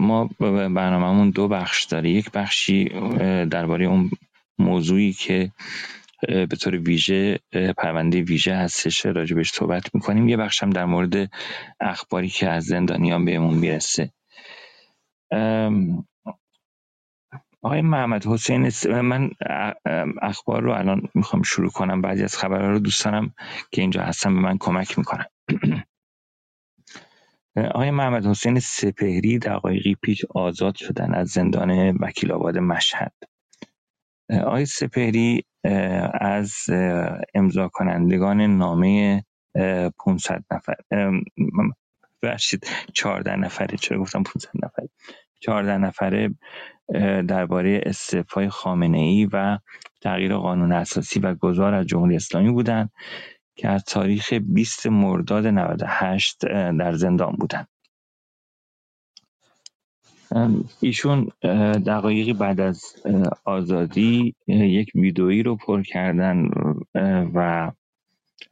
ما برنامهمون دو بخش داره. یک بخشی درباره اون موضوعی که به طور ویژه پرونده ویژه هستش راجبش صحبت می‌کنیم. یه بخش هم در مورد اخباری که از زندانیان بهمون می‌رسه. آقای محمد حسین من اخبار رو الان می‌خوام شروع کنم. بعضی از خبرها رو دوست دارم که اینجا هستم به من کمک می‌کنم آقای محمد حسین سپهری دقایقی پیش آزاد شدن از زندان وکیل آباد مشهد. آقای سپهری از امضا کنندگان نامه 500 نفر بخشید 14 نفره. چرا گفتم 500 نفره 14 نفره درباره استعفای خامنه ای و تغییر قانون اساسی و گذار از جمهوری اسلامی بودند که از تاریخ 20 مرداد 98 در زندان بودند ایشون دقایقی بعد از آزادی یک ویدئویی رو پر کردن و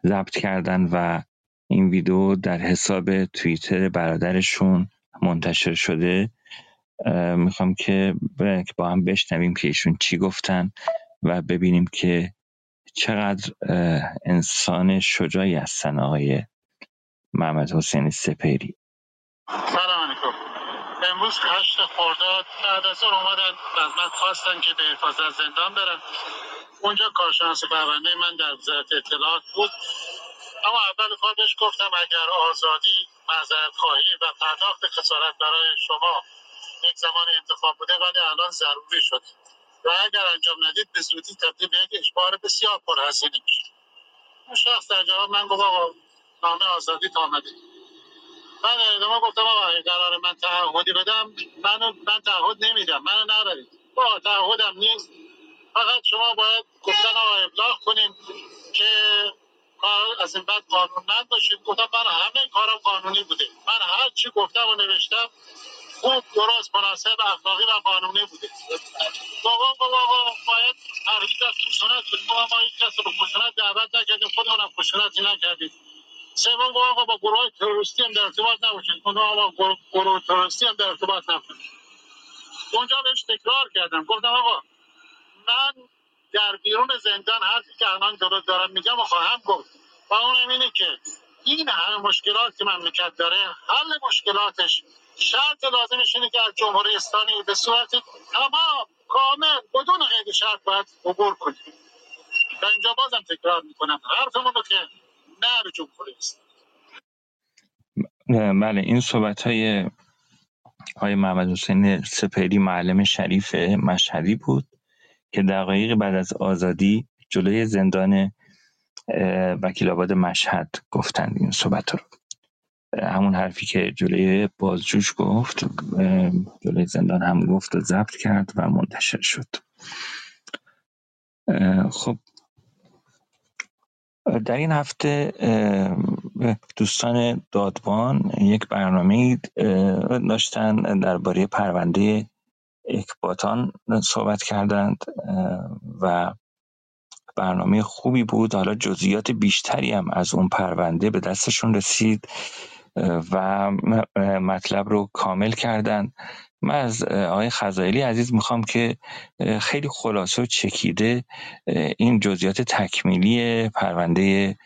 ضبط کردن و این ویدیو در حساب توییتر برادرشون منتشر شده. می‌خوام که با هم بشنویم که ایشون چی گفتن و ببینیم که چقدر انسان شجاعی هستن آقای محمد حسین سپیری سلام علیکم. امروز هشت خرداد بعد از اون اومدن از من خواستن که به حفاظت زندان برم. اونجا کارشناس پرونده من در وزارت اطلاعات بود. اما اول کار گفتم اگر آزادی معذرت خواهی و پرداخت خسارت برای شما یک زمان انتخاب بوده ولی الان ضروری شد و اگر انجام ندید به زودی تبدیل به یک اجبار بسیار پرهزینه میشه. اون شخص در جواب من گفت آقا نامه آزادی تا آمده. من ادامه گفتم آقا قرار من تعهدی بدم منو من تعهد نمیدم منو نبرید. با تعهدم نیست. فقط شما باید گفتن آقا ابلاغ کنیم که از این بعد قانونمند باشید. گفتم من همه کارم قانونی بوده. من هر چی گفتم و نوشتم خوب درست مناسب اخلاقی و قانونی بوده. دوم گفت آقا باید ترهیب از خشونت کنیم. ما هیچ کس رو خشونت دعوت نکردیم خودمونم خشونتی نکردیم. آقا با گروه تروریستی هم در ارتباط نباشید. گفتم آقا گروه تروریستی هم در ارتباط نباشید. اونجا بهش تکرار کردم. گفتم آقا من در بیرون زندان حرفی که الان درست دارم میگم و خواهم گفت. و اونم اینه که این همه مشکلات که مملکت داره حل مشکلاتش شرط لازمش اینه که از جمهوری اسلامی به صورت تمام کامل بدون قید شرط باید عبور کنیم و اینجا بازم تکرار می‌کنم حرفمون رو که نه به جمهوری اسلامی. بله این صحبت های های محمد حسین سپهری معلم شریف مشهدی بود که دقایق بعد از آزادی جلوی زندان وکیل آباد مشهد گفتند این صحبت رو. همون حرفی که جلوی بازجوش گفت جلوی زندان هم گفت و ضبط کرد و منتشر شد. خب. در این هفته دوستان دادبان یک برنامه داشتن درباره پرونده اکباتان صحبت کردند و برنامه خوبی بود. حالا جزئیات بیشتری هم از اون پرونده به دستشون رسید. و مطلب رو کامل کردن. من از آقای خزایلی عزیز می‌خوام که خیلی خلاصه و چکیده این جزئیات تکمیلی پرونده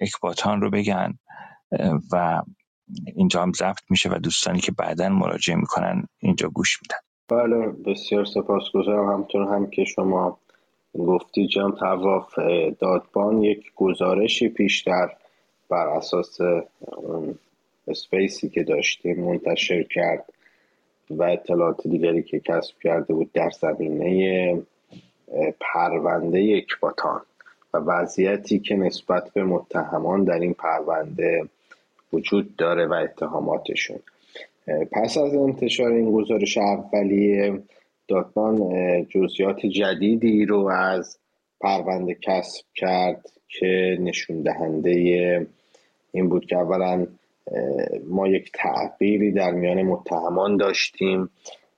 اکباتان رو بگن و اینجا هم ضبط میشه و دوستانی که بعدا مراجعه می‌کنن اینجا گوش میدن. بله بسیار سپاسگزارم. همطور هم که شما گفتی جان تواف دادبان یک گزارشی پیشتر بر اساس اسپیسی که داشتیم منتشر کرد و اطلاعات دیگری که کسب کرده بود در زمینه پرونده اکباتان و وضعیتی که نسبت به متهمان در این پرونده وجود داره و اتهاماتشون. پس از انتشار این گزارش اولیه دادمان جزئیات جدیدی رو از پرونده کسب کرد که نشون دهنده این بود که اولا ما یک تغییری در میان متهمان داشتیم.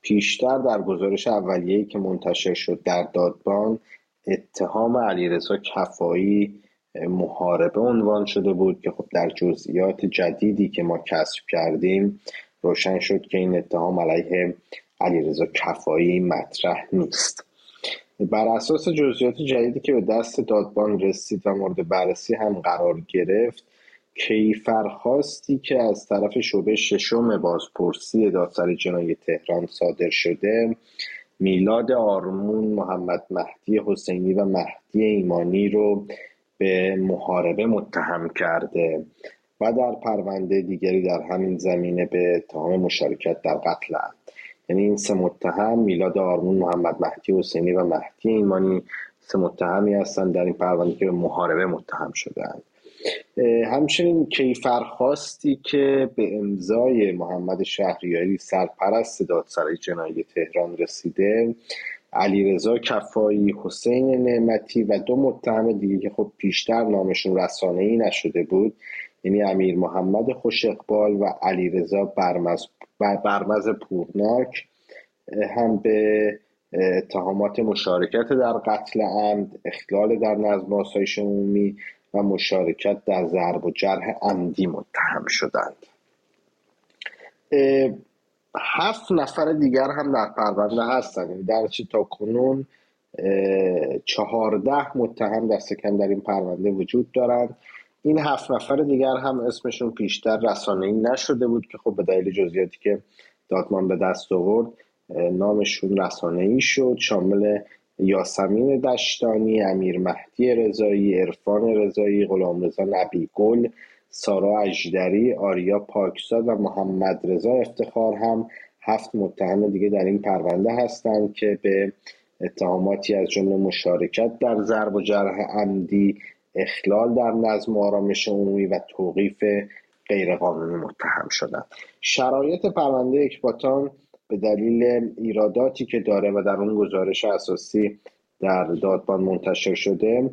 پیشتر در گزارش اولیه‌ای که منتشر شد در دادبان اتهام علیرضا کفایی محاربه عنوان شده بود که خب در جزئیات جدیدی که ما کسب کردیم روشن شد که این اتهام علیه علیرضا کفایی مطرح نیست. بر اساس جزئیات جدیدی که به دست دادبان رسید و مورد بررسی هم قرار گرفت کیفرخواستی که از طرف شعبه ششم بازپرسی دادسر جنای تهران صادر شده میلاد آرمون محمد مهدی حسینی و مهدی ایمانی رو به محاربه متهم کرده و در پرونده دیگری در همین زمینه به اتهام مشارکت در قتل یعنی این سه متهم میلاد آرمون محمد مهدی حسینی و مهدی ایمانی سه متهمی هستند در این پرونده که به محاربه متهم شدند همچنین کیفرخواستی که به امضای محمد شهریاری سرپرست دادسرای جنایی تهران رسیده علیرضا کفایی حسین نعمتی و دو متهم دیگه که خب پیشتر نامشون رسانه ای نشده بود یعنی امیر محمد خوش اقبال و علیرضا برمز برمز پورناک هم به اتهامات مشارکت در قتل عمد اخلال در نظم آسایش عمومی و مشارکت در ضرب و جرح عمدی متهم شدند. هفت نفر دیگر هم در پرونده هستند. یعنی در چی تا کنون چهارده متهم دست کم در این پرونده وجود دارند. این هفت نفر دیگر هم اسمشون پیشتر رسانه‌ای نشده بود که خب به دلیل جزئیاتی که دادمان به دست آورد نامشون رسانه‌ای شد. شامل یاسمین دشتانی امیر مهدی رضایی عرفان رضایی غلامرضا نبی گل سارا اجدری آریا پاکزاد و محمد رضا افتخار هم هفت متهم دیگه در این پرونده هستند که به اتهاماتی از جمله مشارکت در ضرب و جرح عمدی اخلال در نظم و آرامش عمومی و توقیف غیرقانونی متهم شدند. شرایط پرونده اکباتان به دلیل ایراداتی که داره و در اون گزارش اساسی در دادبان منتشر شده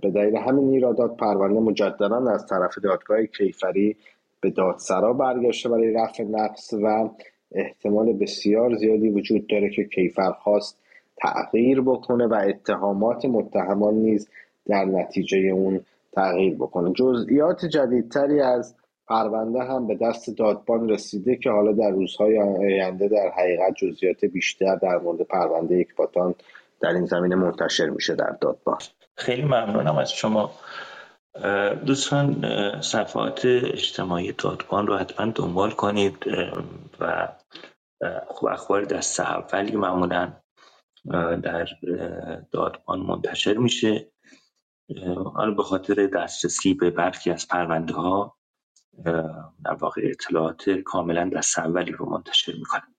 به دلیل همین ایرادات پرونده مجددا از طرف دادگاه کیفری به دادسرا برگشته برای رفع نقص و احتمال بسیار زیادی وجود داره که کیفر خواست تغییر بکنه و اتهامات متهمان نیز در نتیجه اون تغییر بکنه. جزئیات جدیدتری از پرونده هم به دست دادبان رسیده که حالا در روزهای آینده در حقیقت جزئیات بیشتر در مورد پرونده اکباتان در این زمینه منتشر میشه در دادبان. خیلی ممنونم از شما. دوستان صفحات اجتماعی دادبان رو حتما دنبال کنید و خب اخبار دست اولی معمولا در دادبان منتشر میشه. حالا به خاطر دسترسی به برخی از پرونده ها در واقع اطلاعات کاملا دست اولی رو منتشر می‌کنن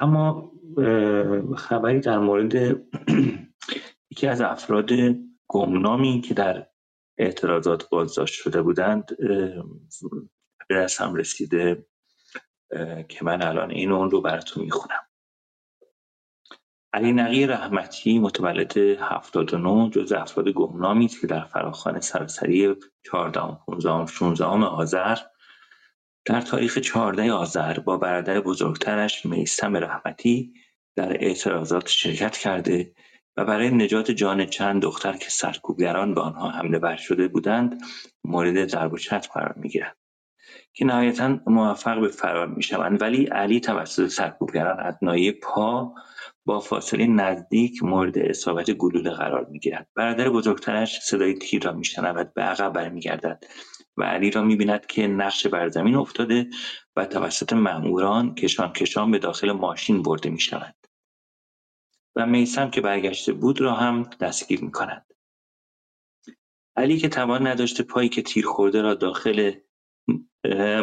اما خبری در مورد یکی از افراد گمنامی که در اعتراضات بازداشت شده بودند به دستم رسیده که من الان این اون رو براتون می‌خونم. علی نقی رحمتی متولد 79 جز افراد گمنامی است که در فراخان سراسری 14 15 16 آذر در تاریخ 14 آذر با برادر بزرگترش میسم رحمتی در اعتراضات شرکت کرده و برای نجات جان چند دختر که سرکوبگران به آنها حمله بر شده بودند مورد ضرب و قرار می‌گیرند که نهایتا موفق به فرار می‌شوند. ولی علی توسط سرکوبگران از نایه پا با فاصله نزدیک مورد اصابت گلوله قرار می‌گیرد. برادر بزرگترش صدای تیر را میشنود به عقب برمیگردد و علی را می‌بیند که نقش بر زمین افتاده و توسط مأموران کشان کشان به داخل ماشین برده می‌شود و میسم که برگشته بود را هم دستگیر می‌کند. علی که توان نداشته پایی که تیر خورده را داخل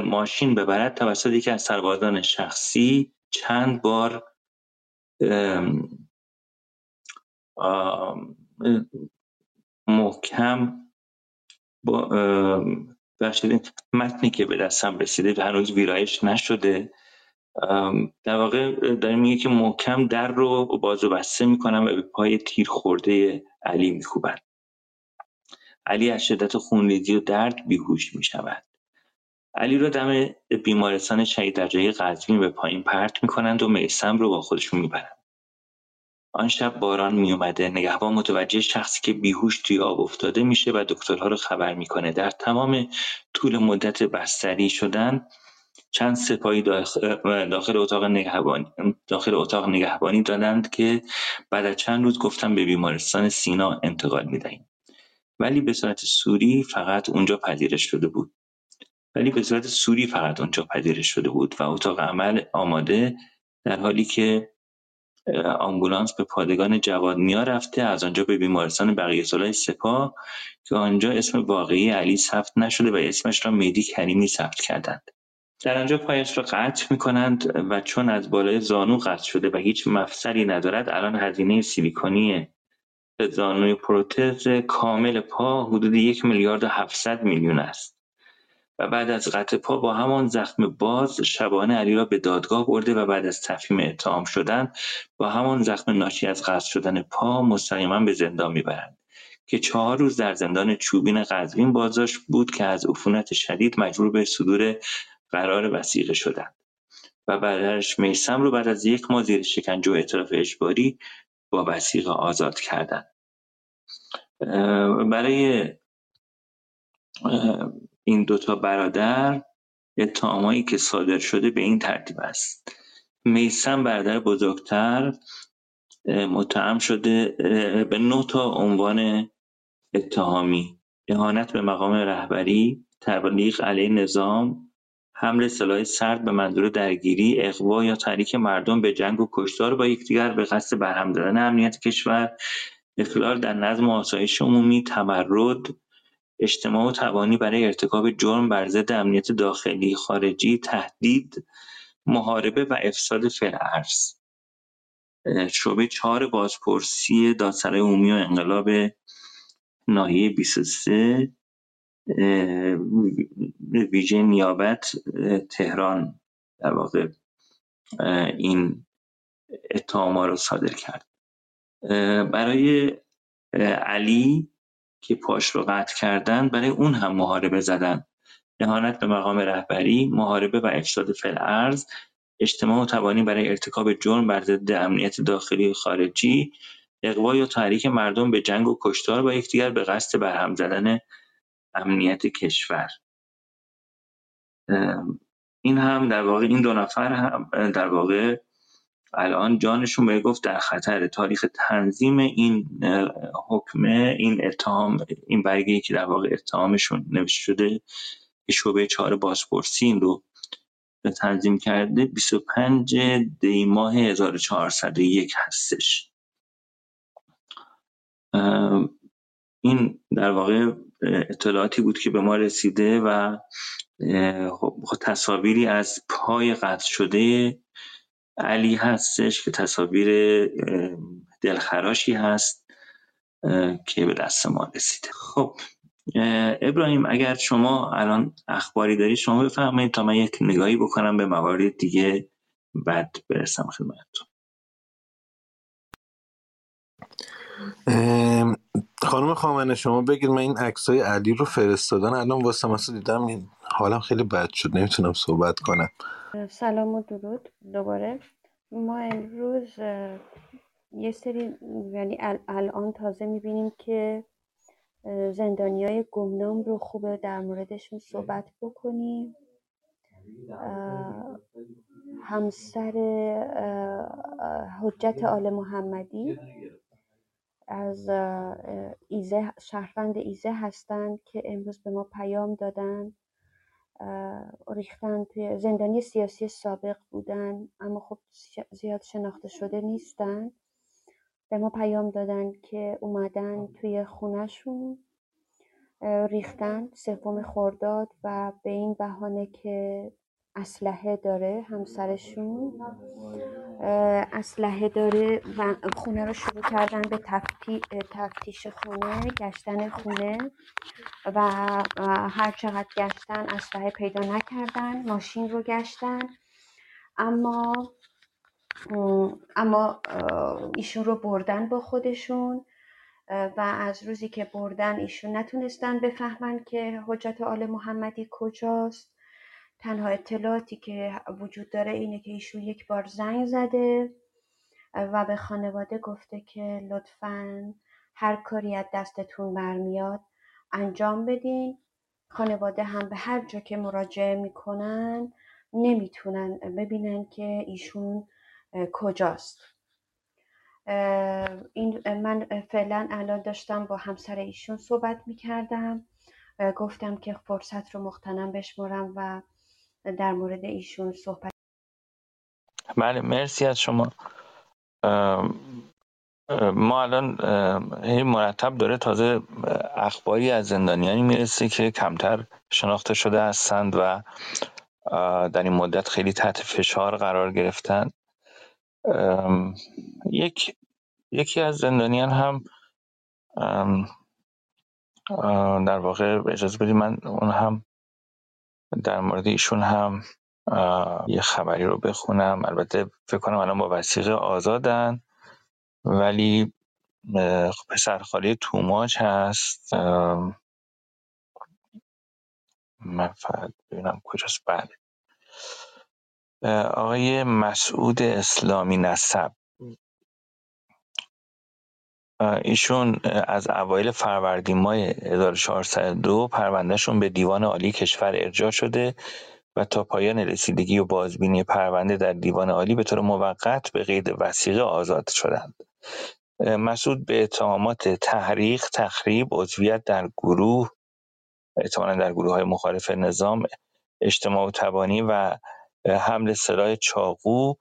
ماشین ببرد توسط یکی از سربازان شخصی چند بار محکم با بخشید متنی که به دستم رسیده هنوز ویرایش نشده. در واقع داریم میگه که محکم در رو باز و بسته می‌کنم و به پای تیر خورده علی میکوبن علی از شدت خونریزی و درد بیهوش می‌شود. علی رو دم بیمارستان شهید رجایی قزوین به پایین پرت می‌کنند و میسم رو با خودشون می‌برند. آن شب باران میومده نگهبان متوجه شخصی که بیهوش توی آب افتاده میشه و دکترها رو خبر می‌کنه. در تمام طول مدت بستری شدن چند سپاهی داخل اتاق نگهبانی داخل اتاق نگهبانی دادند که بعد از چند روز گفتم به بیمارستان سینا انتقال می‌دهیم. ولی به صورت سوری فقط اونجا پذیرش شده بود. ولی به صورت سوری فقط اونجا پذیرش شده بود و اتاق عمل آماده در حالی که آمبولانس به پادگان جوادنیا رفته. از آنجا به بیمارستان بقیه صلاح سپاه که آنجا اسم واقعی علی ثبت نشده و اسمش را مهدی کریمی ثبت کردند. در آنجا پایش را قطع می کنند و چون از بالای زانو قطع شده و هیچ مفصلی ندارد الان هزینه سیلیکونی زانوی پروتز کامل پا حدود یک میلیارد و هفتصد میلیون است. و بعد از قطع پا با همان زخم باز شبانه علی را به دادگاه برده و بعد از تفهیم اتهام شدن با همان زخم ناشی از قطع شدن پا مستقیما به زندان می‌برند. که چهار روز در زندان چوبین قزوین بازداشت بود که از عفونت شدید مجبور به صدور قرار وسیقه شدند. و بعدش میسم رو بعد از یک ماه زیر شکنجه و اعتراف اجباری با وسیقه آزاد کردند. برای این دوتا برادر اتهامایی که صادر شده به این ترتیب است. میسم برادر بزرگتر متهم شده به نه تا عنوان اتهامی. اهانت به مقام رهبری تبلیغ علیه نظام حمل سلاح سرد به منظور درگیری اغوا یا تحریک مردم به جنگ و کشتار با یکدیگر به قصد برهم دادن امنیت کشور اخلال در نظم و آسایش عمومی تمرد اجتماع و توانی برای ارتکاب جرم بر ضد امنیت داخلی خارجی تهدید محاربه و افساد فی‌الارض شعبه چهار بازپرسی دادسرای عمومی و انقلاب ناحیه 23 ویژه نیابت تهران در واقع این اتهاما رو صادر کرد. برای علی که پاش رو قطع کردن برای اون هم محاربه زدن. اهانت به مقام رهبری محاربه و افساد فی‌الارض اجتماع و توانی برای ارتکاب جرم بر ضد امنیت داخلی و خارجی اقوا یا تحریک مردم به جنگ و کشتار با یکدیگر به قصد برهم زدن امنیت کشور. این هم در واقع این دو نفر هم در واقع الان جانشون به گفت در خطر. تاریخ تنظیم این حکمه این اتهام این برگه که در واقع اتهامشون نوشته شده که شعبه چهار بازپرسی این رو تنظیم کرده 25 دی ماه 1401 هستش. این در واقع اطلاعاتی بود که به ما رسیده و خب تصاویری از پای قطع شده علی هستش که تصاویر دلخراشی هست که به دست ما رسیده. خب ابراهیم اگر شما الان اخباری دارید شما بفرمایید تا من یک نگاهی بکنم به موارد دیگه بعد برسم خدمتتون. خانم خامنه شما بگید من این های علی رو فرستادن الان واسه مثلا دیدم این حالم خیلی بد شد نمی‌تونم صحبت کنم. سلام و درود دوباره. ما امروز یه سری یعنی الان تازه می‌بینیم که های گمنام رو خوبه در موردشون صحبت بکنیم. همسر حجت آل محمدی از ایزه شهروند ایزه هستند که امروز به ما پیام دادن. ریختن توی زندانی سیاسی سابق بودن اما خب زیاد شناخته شده نیستن. به ما پیام دادن که اومدن توی خونهشون ریختن سوم خورداد و به این بهانه که اسلحه داره همسرشون. اسلحه داره و خونه رو شروع کردن به تفتیش خونه گشتن خونه و هر چقدر گشتن اسلحه پیدا نکردن ماشین رو گشتن. اما اما ایشون رو بردن با خودشون. و از روزی که بردن ایشون نتونستن بفهمن که حجت آل محمدی کجاست. تنها اطلاعاتی که وجود داره اینه که ایشون یک بار زنگ زده و به خانواده گفته که لطفا هر کاری از دستتون برمیاد انجام بدین. خانواده هم به هر جا که مراجعه می‌کنن نمی‌تونن ببینن که ایشون کجاست. این من فعلا الان داشتم با همسر ایشون صحبت می‌کردم. گفتم که فرصت رو مختنم بشمرم و در مورد ایشون صحبت بله مرسی از شما. ما الان مرتب داره تازه اخباری از زندانیانی می‌رسه که کمتر شناخته شده هستند و در این مدت خیلی تحت فشار قرار گرفتن. یک یکی از زندانیان هم در واقع اجازه بدید من اون هم در مورد ایشون هم یه خبری رو بخونم. البته فکر کنم الان با وسیقه آزادن. ولی پسرخاله توماج هست. من فقط ببینم کجاست. بله. آقای مسعود اسلامی نسب. ایشون از اوایل فروردین ماه 1402 پروندهشون به دیوان عالی کشور ارجاع شده و تا پایان رسیدگی و بازبینی پرونده در دیوان عالی به طور موقت به قید وسیقه آزاد شدند. مسعود به اتهامات تحریق، تخریب، عضویت در گروه احتمالا در گروه های مخالف نظام اجتماع و تبانی و حمل سلاح چاقو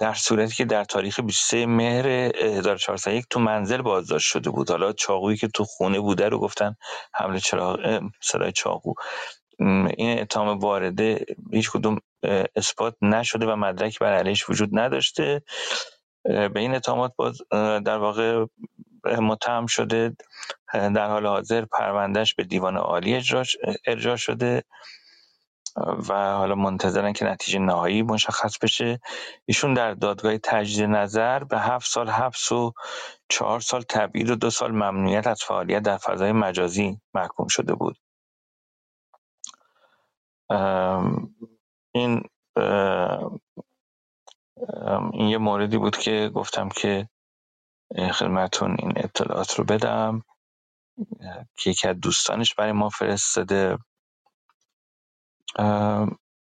در صورتی که در تاریخ 23 مهر 1401 تو منزل بازداشت شده بود. حالا چاقویی که تو خونه بوده رو گفتن حمل سلاح چاقو. این اتهام وارده هیچ کدوم اثبات نشده و مدرک بر علیش وجود نداشته. به این اتهامات باز در واقع متهم شده. در حال حاضر پروندهش به دیوان عالی ارجاع شده. و حالا منتظرن که نتیجه نهایی مشخص بشه. ایشون در دادگاه تجدید نظر به هفت سال حبس و چهار سال تبعید و دو سال ممنوعیت از فعالیت در فضای مجازی محکوم شده بود. این این یه موردی بود که گفتم که خدمتون این اطلاعات رو بدم. که یکی از دوستانش برای ما فرستاده.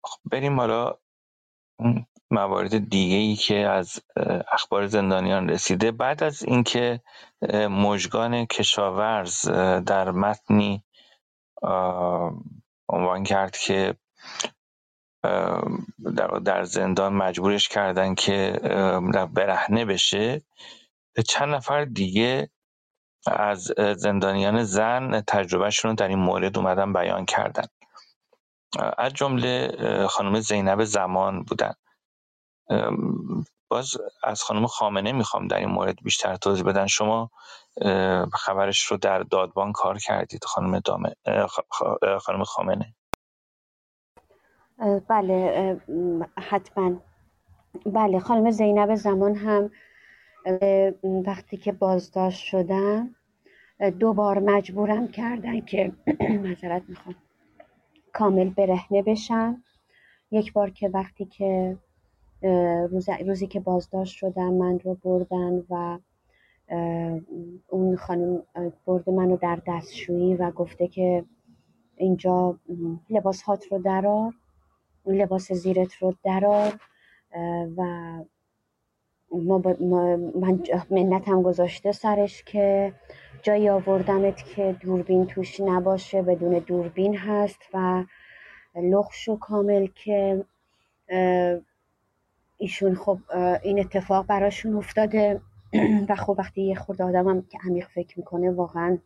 خب بریم حالا موارد دیگه ای که از اخبار زندانیان رسیده. بعد از اینکه مژگان کشاورز در متنی عنوان کرد که در زندان مجبورش کردن که برهنه بشه چند نفر دیگه از زندانیان زن تجربهشون در این مورد اومدن بیان کردن. از جمله خانم زینب زمان بودن. باز از خانم خامنه می‌خوام در این مورد بیشتر توضیح بدن. شما خبرش رو در دادبان کار کردید خانم دامه خانم خامنه. بله حتما. بله خانم زینب زمان هم وقتی که بازداشت شدم دو بار مجبورم کردن که معذرت می‌خوام. کامل برهنه بشم یک بار که وقتی که روز روزی که بازداشت شدم من رو بردن و اون خانم برده منو در دستشویی و گفته که اینجا لباس هات رو درار لباس زیرت رو درار و ما, من منتم گذاشته سرش که جایی آوردمت که دوربین توش نباشه بدون دوربین هست و لخش و کامل که ایشون خب این اتفاق براشون افتاده. و خب وقتی یه خورده آدمم که عمیق فکر می‌کنه واقعا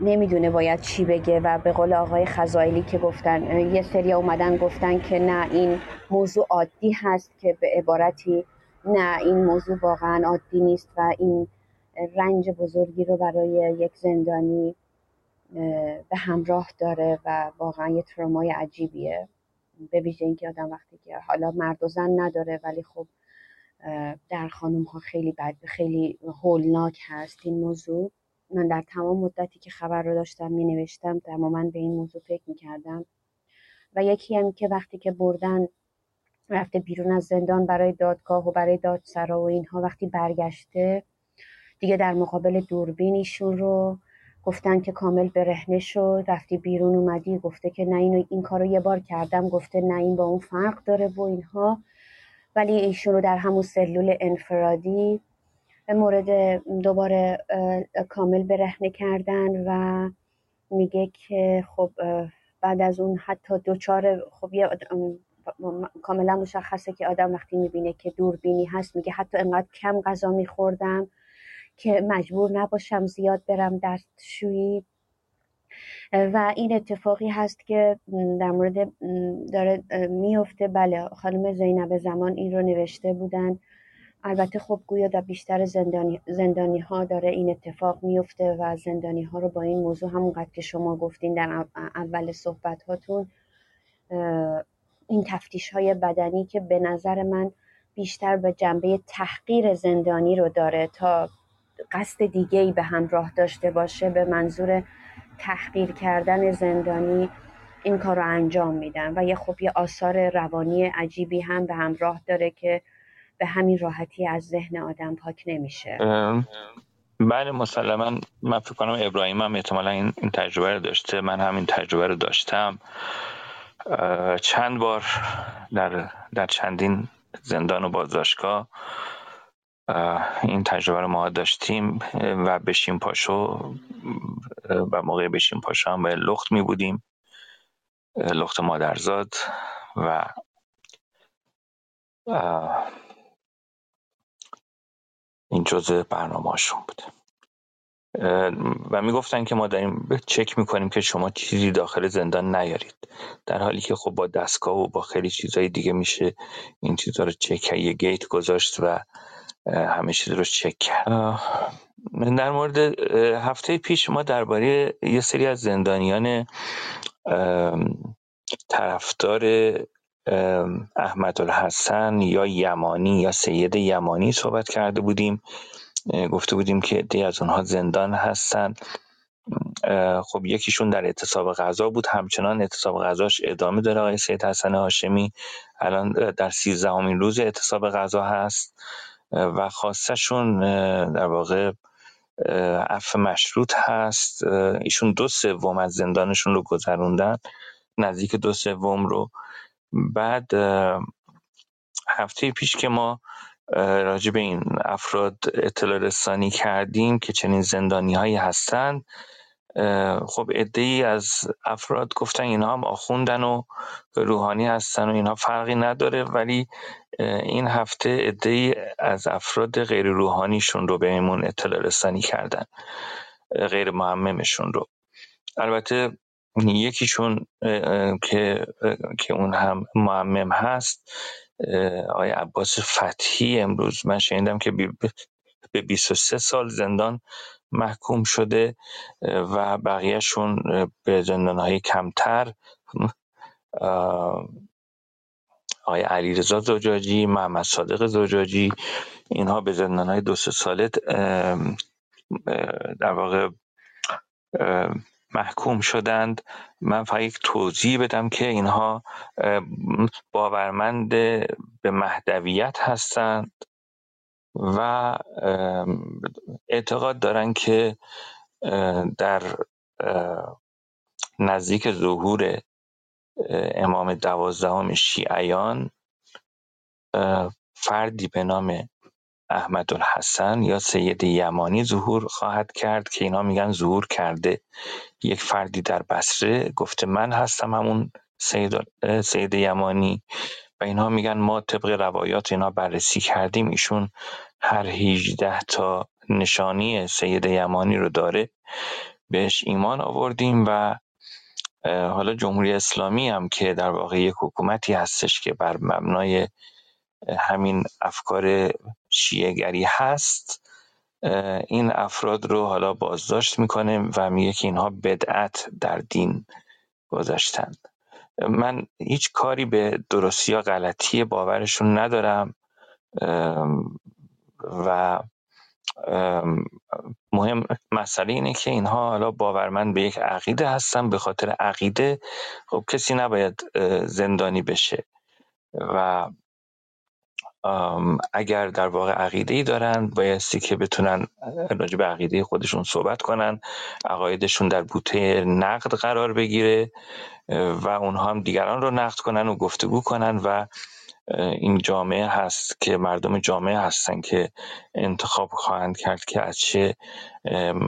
نمی‌دونه باید چی بگه و به قول آقای خزائلی که گفتن یه سری اومدن گفتن که نه این موضوع عادی هست که به عبارتی نه این موضوع واقعا عادی نیست و این رنج بزرگی رو برای یک زندانی به همراه داره و واقعا یه ترومای عجیبیه. به ویژه اینکه آدم وقتی که حالا مرد و زن نداره ولی خب در خانم ها خیلی بد خیلی هولناک هست این موضوع. من در تمام مدتی که خبر رو داشتم می نوشتم تماما به این موضوع فکر می کردم و یکی هم که وقتی که بردن رفته بیرون از زندان برای دادگاه و برای دادسرا و اینها وقتی برگشته دیگه در مقابل دوربین ایشون رو گفتن که کامل برهنه شد. رفتی بیرون اومدی گفته که نه اینو این کارو یه بار کردم گفته نه این با اون فرق داره و اینها. ولی ایشون رو در همون سلول انفرادی مورد دوباره کامل برهنه کردن و میگه که خب بعد از اون حتی دوچار خب یه کاملا مشخصه که آدم وقتی می‌بینه که دوربینی هست میگه حتی انقدر کم غذا میخوردم که مجبور نباشم زیاد برم دستشویی. و این اتفاقی هست که در مورد داره میفته بله خانم زینب زمان این رو نوشته بودن. البته خب گویا در بیشتر زندانی, زندانی ها داره این اتفاق میفته و زندانی ها رو با این موضوع همونقدر که شما گفتین در اول صحبت هاتون این تفتیش های بدنی که به نظر من بیشتر به جنبه تحقیر زندانی رو داره تا قصد دیگه ای به همراه داشته باشه به منظور تحقیر کردن زندانی این کار رو انجام میدن. و یه خب یه آثار روانی عجیبی هم به همراه داره که به همین راحتی از ذهن آدم پاک نمیشه. بله مسلما من فکر کنم ابراهیم هم احتمالا این, تجربه رو داشته. من هم این تجربه رو داشتم. چند بار در, در چندین زندان و بازداشتگاه این تجربه رو ما داشتیم و بشیم پاشو و موقع بشیم پاشو هم به لخت می بودیم. لخت مادرزاد و این جزء برنامهشون بوده و می‌گفتن که ما داریم چک می‌کنیم که شما چیزی داخل زندان نیارید. در حالی که خب با دستگاه و با خیلی چیزهای دیگه میشه این چیزها رو چک یه گیت گذاشت و همه چیز رو چک کرد. در مورد هفته پیش ما درباره یه سری از زندانیان طرفدار احمد الحسن یا یمانی یا سید یمانی صحبت کرده بودیم. گفته بودیم که دی از اونها زندان هستن. خب یکیشون در اعتصاب غذا بود. همچنان اعتصاب غذاش ادامه داره آقای سید حسن هاشمی. الان در سیزدهمین روز اعتصاب غذا هست. و خواستشون در واقع عفو مشروط هست. ایشون دو سوم از زندانشون رو گذروندن. نزدیک دو سوم رو. بعد هفته پیش که ما راجع به این افراد اطلاع رسانی کردیم که چنین زندانی هایی هستند خب ای از افراد گفتن اینها هم آخوندن و روحانی هستن و اینها فرقی نداره ولی این هفته ای از افراد غیر روحانیشون رو بهمون اطلاع رسانی کردن غیر معممشون رو. البته یکیشون که که اون هم معمم هست آقای عباس فتحی امروز من شنیدم که به 23 سال زندان محکوم شده و بقیهشون به زندان های کمتر آقای علیرضا زجاجی محمد صادق زجاجی اینها به زندان های دو سه ساله در واقع محکوم شدند. من فقط یک توضیح بدم که اینها باورمند به مهدویت هستند و اعتقاد دارن که در نزدیک ظهور امام دوازدهم شیعیان فردی به نام احمد الحسن یا سید یمانی ظهور خواهد کرد که اینا میگن ظهور کرده. یک فردی در بصره گفته من هستم همون سید, سید یمانی و اینها میگن ما طبق روایات اینا بررسی کردیم. ایشون هر 18 تا نشانی سید یمانی رو داره. بهش ایمان آوردیم و حالا جمهوری اسلامی هم که در واقع یک حکومتی هستش که بر مبنای همین افکار شیعگری هست این افراد رو حالا بازداشت می‌کنه و میگه که اینها بدعت در دین گذاشتند من هیچ کاری به درستی یا غلطی باورشون ندارم و مهم مسئله اینه که اینها حالا باورمند به یک عقیده هستن به خاطر عقیده. خب کسی نباید زندانی بشه و اگر در واقع عقیده ای دارن بایستی که بتونن راجع به عقیده خودشون صحبت کنن عقایدشون در بوته نقد قرار بگیره و اونها هم دیگران رو نقد کنن و گفتگو کنن و این جامعه هست که مردم جامعه هستن که انتخاب خواهند کرد که از چه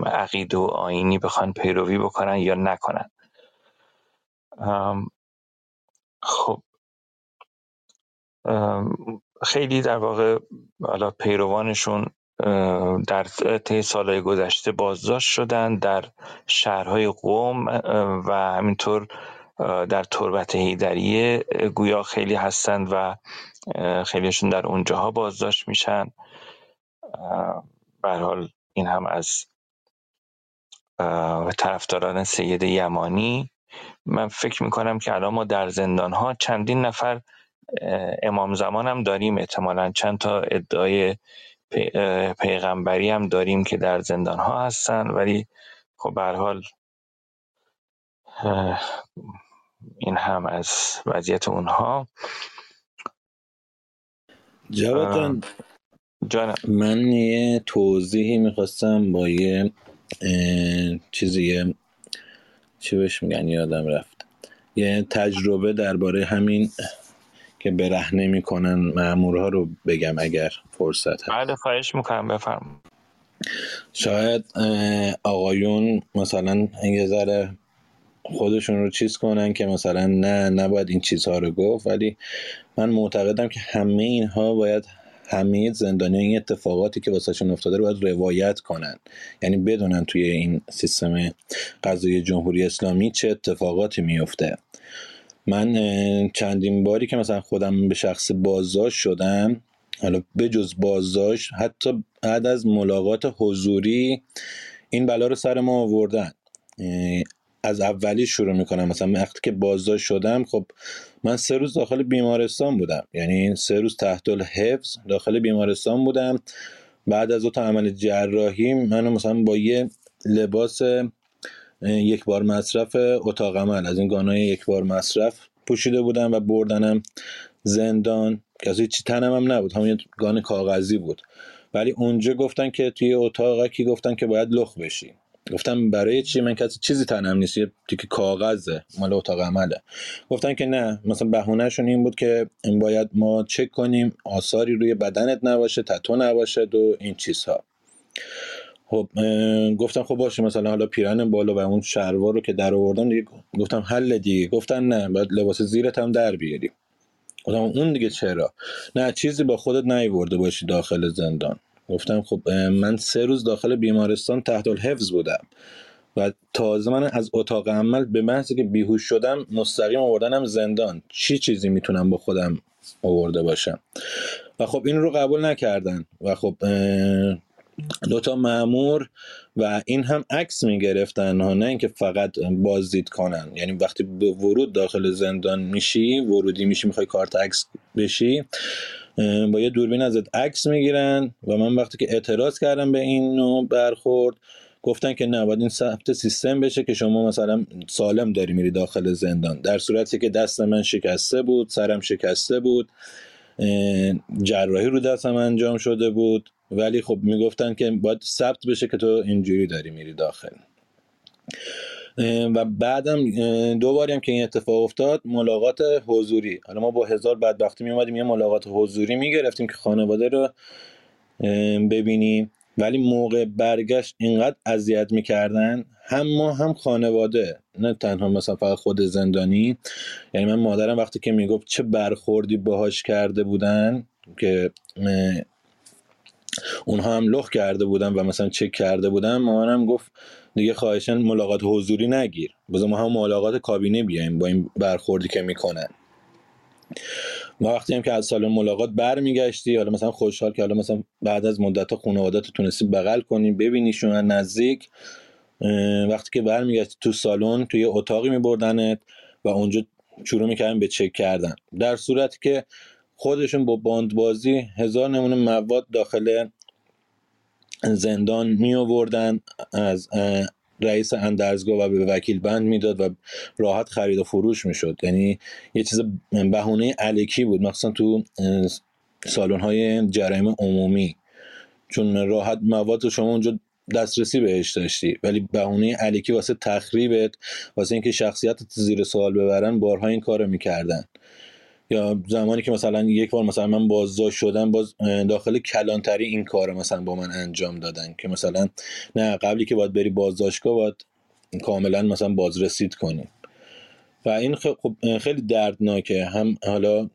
عقید و آینی بخوان پیروی بکنن یا نکنن. خب. خیلی در واقع حالا پیروانشون در طی سالهای گذشته بازداشت شدن در شهرهای قوم و همینطور در تربت هیدریه گویا خیلی هستند و خیلیشون در اونجاها بازداشت میشن. به حال این هم از طرفداران سید یمانی. من فکر می‌کنم که الان ما در زندان ها چندین نفر امام زمان هم داریم احتمالا چند تا ادعای پیغمبری هم داریم که در زندان ها هستن ولی خب به حال این هم از وضعیت اونها. جواد جان من یه توضیحی می‌خواستم با یه چیزی چی بهش میگن؟ یادم رفت. یه تجربه درباره همین که برهنه می‌کنن مامورها رو بگم اگر فرصت هست. بله خواهش می‌کنم بفرم شاید آقایون مثلا یه ذره خودشون رو چیز کنن که مثلا نه نباید این چیزها رو گفت ولی من معتقدم که همه اینها باید همه زندانی این اتفاقاتی که واسهشون افتاده رو باید روایت کنن. یعنی بدونن توی این سیستم قضایی جمهوری اسلامی چه اتفاقاتی میفته من چندین باری که مثلا خودم به شخص بازداشت شدم حالا بجز بازداشت حتی بعد از ملاقات حضوری این بلا رو سر ما آوردن. از اولی شروع می‌کنم. مثلا وقتی که بازداشت شدم خب من سه روز داخل بیمارستان بودم. یعنی سه روز تحت الحفظ داخل بیمارستان بودم. بعد از دو تا عمل جراحی منو مثلا با یه لباس یک بار مصرف اتاق عمل. از این گانای یک بار مصرف پوشیده بودم و بردنم زندان. که از هیچی تنم هم نبود. همون گان کاغذی بود. ولی اونجا گفتن که توی اتاق کی گفتن که باید لخ بشی. گفتم برای چی؟ من کسی چیزی تنم نیست. یه تیک کاغذه. مال اتاق عمله. گفتن که نه. مثلا بهونهشون این بود که این باید ما چک کنیم. آثاری روی بدنت نباشه تتو نباشه و این چیزها. خب گفتم خب باشه مثلا حالا پیرن بالا و اون شلوار رو که در آوردن دیگه گفتم حل دیگه. گفتن نه باید لباس زیرت هم در بیاری. گفتم اون دیگه چرا؟ نه چیزی با خودت نیورده باشی داخل زندان. گفتم خب من سه روز داخل بیمارستان تحت الحفظ بودم. و تازه من از اتاق عمل به محضی که بیهوش شدم مستقیم آوردنم زندان. چی چیزی می‌تونم با خودم آورده باشم؟ و خب این رو قبول نکردن. و خب دوتا معمور و این هم عکس می‌گرفتن ها نه اینکه فقط بازدید کنن. یعنی وقتی به ورود داخل زندان میشی ورودی میشی می‌خوای کارت عکس بشی با یه دوربین ازت عکس می‌گیرن و من وقتی که اعتراض کردم به این نوع برخورد گفتن که نه باید این ثبت سیستم بشه که شما مثلا سالم داری میری داخل زندان. در صورتی که دست من شکسته بود سرم شکسته بود جراحی رو دستم انجام شده بود. ولی خب می‌گفتن که باید ثبت بشه که تو اینجوری داری میری داخل. و بعدم دو باری هم که این اتفاق افتاد ملاقات حضوری. حالا ما با هزار بدبختی می اومدیم یه ملاقات حضوری می‌گرفتیم که خانواده رو ببینیم. ولی موقع برگشت اینقدر اذیت می‌کردن هم ما هم خانواده. نه تنها مثلا فقط خود زندانی. یعنی من مادرم وقتی که می‌گفت چه برخوردی باهاش کرده بودن که اونها هم لخ کرده بودن و مثلا چک کرده بودن. مامانم گفت دیگه خواهشن ملاقات حضوری نگیر. بذار ما هم ملاقات کابینه بیایم با این برخوردی که می‌کنن ما وقتی هم که از سال ملاقات برمیگشتی حالا مثلا خوشحال که حالا مثلا بعد از مدت خانوادت تونستی بغل کنی ببینیشون نزدیک وقتی که برمیگشتی تو سالن توی اتاقی میبردنت و اونجا شروع می‌کردن به چک کردن. در صورتی که خودشون با باندبازی هزار نمونه مواد داخل زندان می آوردن از رئیس اندرزگاه و به وکیل بند می‌داد و راحت خرید و فروش می‌شد. یعنی یه چیز بهونه علکی بود مخصوصا تو سالن های جرایم عمومی. چون راحت مواد شما اونجا دسترسی بهش داشتی. ولی بهونه علکی واسه تخریبت واسه اینکه شخصیت زیر سوال ببرن بارها این کارو می‌کردن. یا زمانی که مثلا یک بار مثلا من بازداشت شدم باز داخل کلانتری این کار مثلا با من انجام دادن که مثلا نه قبلی که باید بری بازداشتگاه باید کاملا مثلا بازرسید کنیم و این خب خیلی دردناکه. هم حالا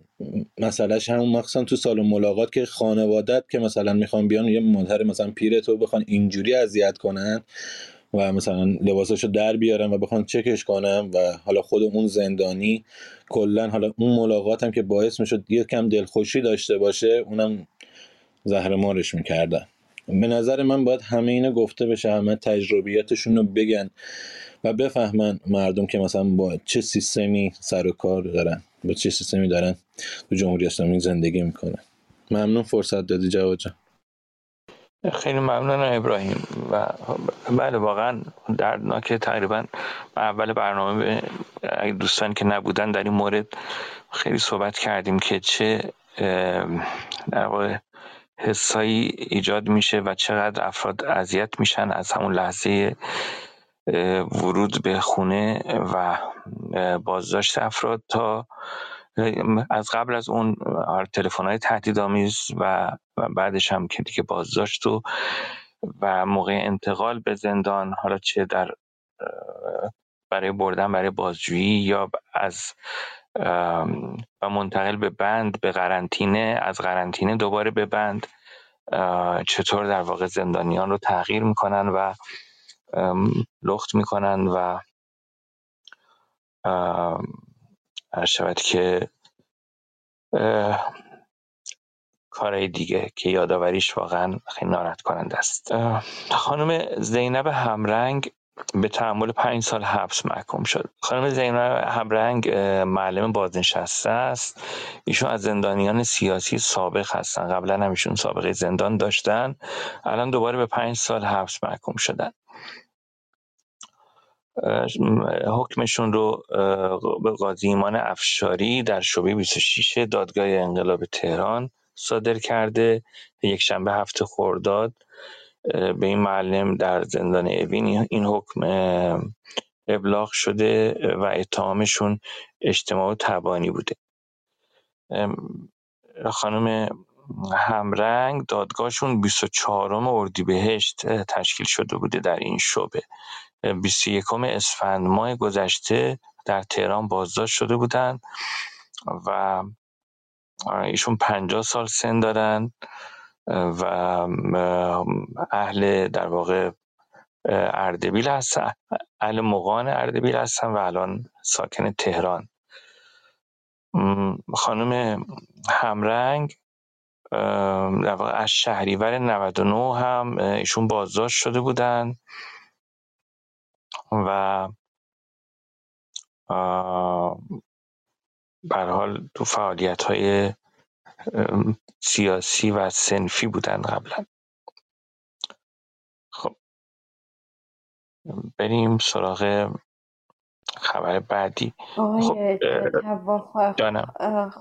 مسئلهش همون مخصوصا تو سال ملاقات که خانوادت که مثلا می‌خوان بیان یه مادر مثلا پیر تو بخوان اینجوری اذیت کنن و مثلا لباساشو در بیارن و بخوان چکش کنم و حالا خود اون زندانی کلا حالا اون ملاقات هم که باعث می‌شد کم دلخوشی داشته باشه اونم زهر مارش می‌کردن. به نظر من باید همه اینو گفته بشه همه تجربیاتشون رو بگن و بفهمن مردم که مثلا با چه سیستمی سر و کار دارن با چه سیستمی دارن تو جمهوری اسلامی زندگی می‌کنن. ممنون فرصت دادی جواد جان. خیلی ممنون ابراهیم. و بله واقعا دردناک تقریبا اول برنامه دوستان که نبودن در این مورد خیلی صحبت کردیم که چه در واقع حسایی ایجاد میشه و چقدر افراد اذیت میشن از همون لحظه ورود به خونه و بازداشت افراد تا از قبل از اون تلفن های تهدیدآمیز و بعدش هم که دیگه بازداشت و و موقع انتقال به زندان حالا چه در برای بردن برای بازجویی یا از و منتقل به بند به قرنطینه از قرنطینه دوباره به بند چطور در واقع زندانیان رو تغییر می‌کنن و لخت می‌کنن و شود که کارهای دیگه که یادآوریش واقعا خیلی ناراحت کننده است خانم زینب همرنگ به تحمل پنج سال حبس محکوم شد. خانم زینب همرنگ معلم بازنشسته است. ایشون از زندانیان سیاسی سابق هستن. قبلا هم ایشون سابقه زندان داشتن. الان دوباره به پنج سال حبس محکوم شدن. حکمشون رو به قاضی ایمان افشاری در شعبه 26 دادگاه انقلاب تهران صادر کرده. یک شنبه هفته خورداد به این معلم در زندان اوین این حکم ابلاغ شده و اتهامشون اجتماع و تبانی بوده. خانم همرنگ دادگاهشون 24 اردیبهشت تشکیل شده بوده در این شعبه. 21 اسفند ماه گذشته در تهران بازداشت شده بودند و ایشون 50 سال سن دارن و اهل در واقع اردبیل هستن اهل مقان اردبیل هستن و الان ساکن تهران. خانم همرنگ در واقع از شهریور 99 هم ایشون بازداشت شده بودن. و به حال تو فعالیت های سیاسی و سنفی بودن قبلا. خب. بریم سراغ خبر بعدی. خب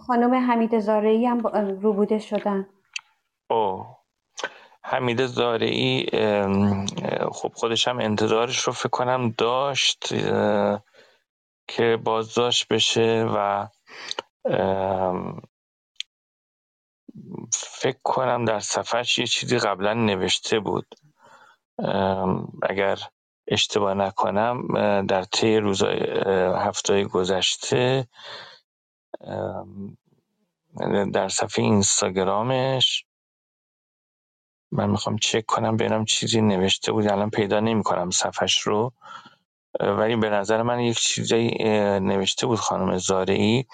خانم حمید زارعی هم روبوده شدن. او حمید زارعی خب خودش هم انتظارش رو فکر کنم داشت که بازداشت بشه و فکر کنم در صفحش یه چیزی قبلا نوشته بود. اگر اشتباه نکنم در طی روزهای هفته گذشته در صفحه اینستاگرامش من می‌خوام چک کنم ببینم چیزی نوشته بود الان پیدا نمی‌کنم صفحش رو. ولی به نظر من یک چیزی نوشته بود خانم زارعی.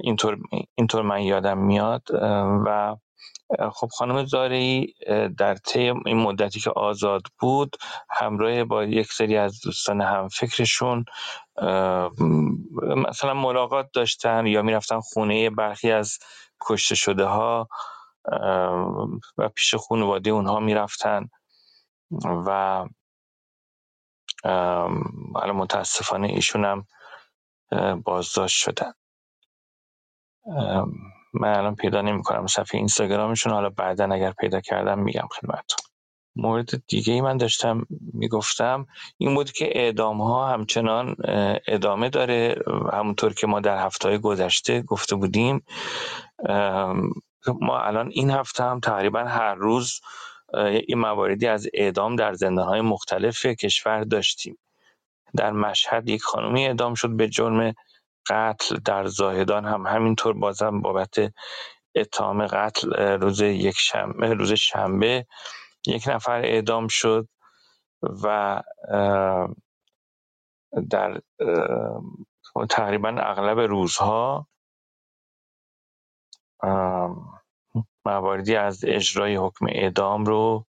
اینطور اینطور من یادم میاد. و خب خانم زارعی در طی این مدتی که آزاد بود همراه با یک سری از دوستان هم فکرشون مثلا ملاقات داشتن یا می‌رفتن خونه برخی از کشته شده ها و پیش خانواده اونها می‌رفتن و حالا متاسفانه ایشون هم بازداشت شدن. من الان پیدا نمی کنم صفحه اینستاگرامشون حالا بعدا اگر پیدا کردم میگم خدمتتون. مورد دیگه ای من داشتم می‌گفتم این بود که اعدام ها همچنان ادامه داره. همونطور که ما در هفته های گذشته گفته بودیم ما الان این هفته هم تقریبا هر روز این مواردی از اعدام در زندان های مختلف کشور داشتیم. در مشهد یک خانومی اعدام شد به جرم قتل در زاهدان. هم همینطور بازم بابت اتهام قتل روز یک شنبه روز شنبه یک نفر اعدام شد و در تقریبا اغلب روزها مواردی از اجرای حکم اعدام رو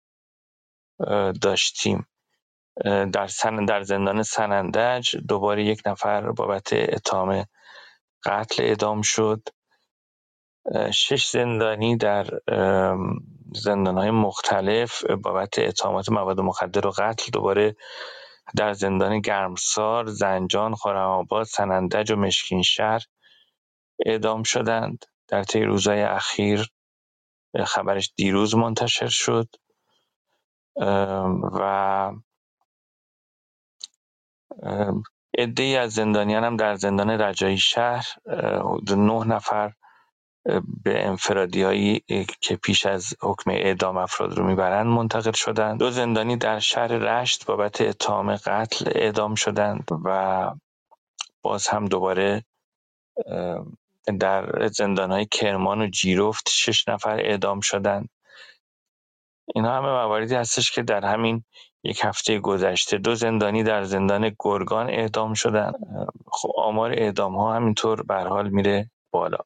داشتیم. در سن در زندان سنندج دوباره یک نفر بابت اتهام قتل اعدام شد. شش زندانی در های مختلف بابت اتهامات مواد مخدر و قتل دوباره در زندان گرمسار، زنجان، خرم‌آباد، سنندج و مشکین شهر اعدام شدند. در طی روزهای اخیر خبرش دیروز منتشر شد. و ای از زندانیان هم در زندان رجایی شهر نه نفر به انفرادیهایی که پیش از حکم اعدام افراد رو می‌برند منتقل شدند دو زندانی در شهر رشت بابت اتهام قتل اعدام شدند و باز هم دوباره در زندانهای کرمان و جیرفت شش نفر اعدام شدند. اینا همه مواردی هستش که در همین یک هفته گذشته دو زندانی در زندان گرگان اعدام شدن خب آمار اعدام ها همینطور حال میره بالا.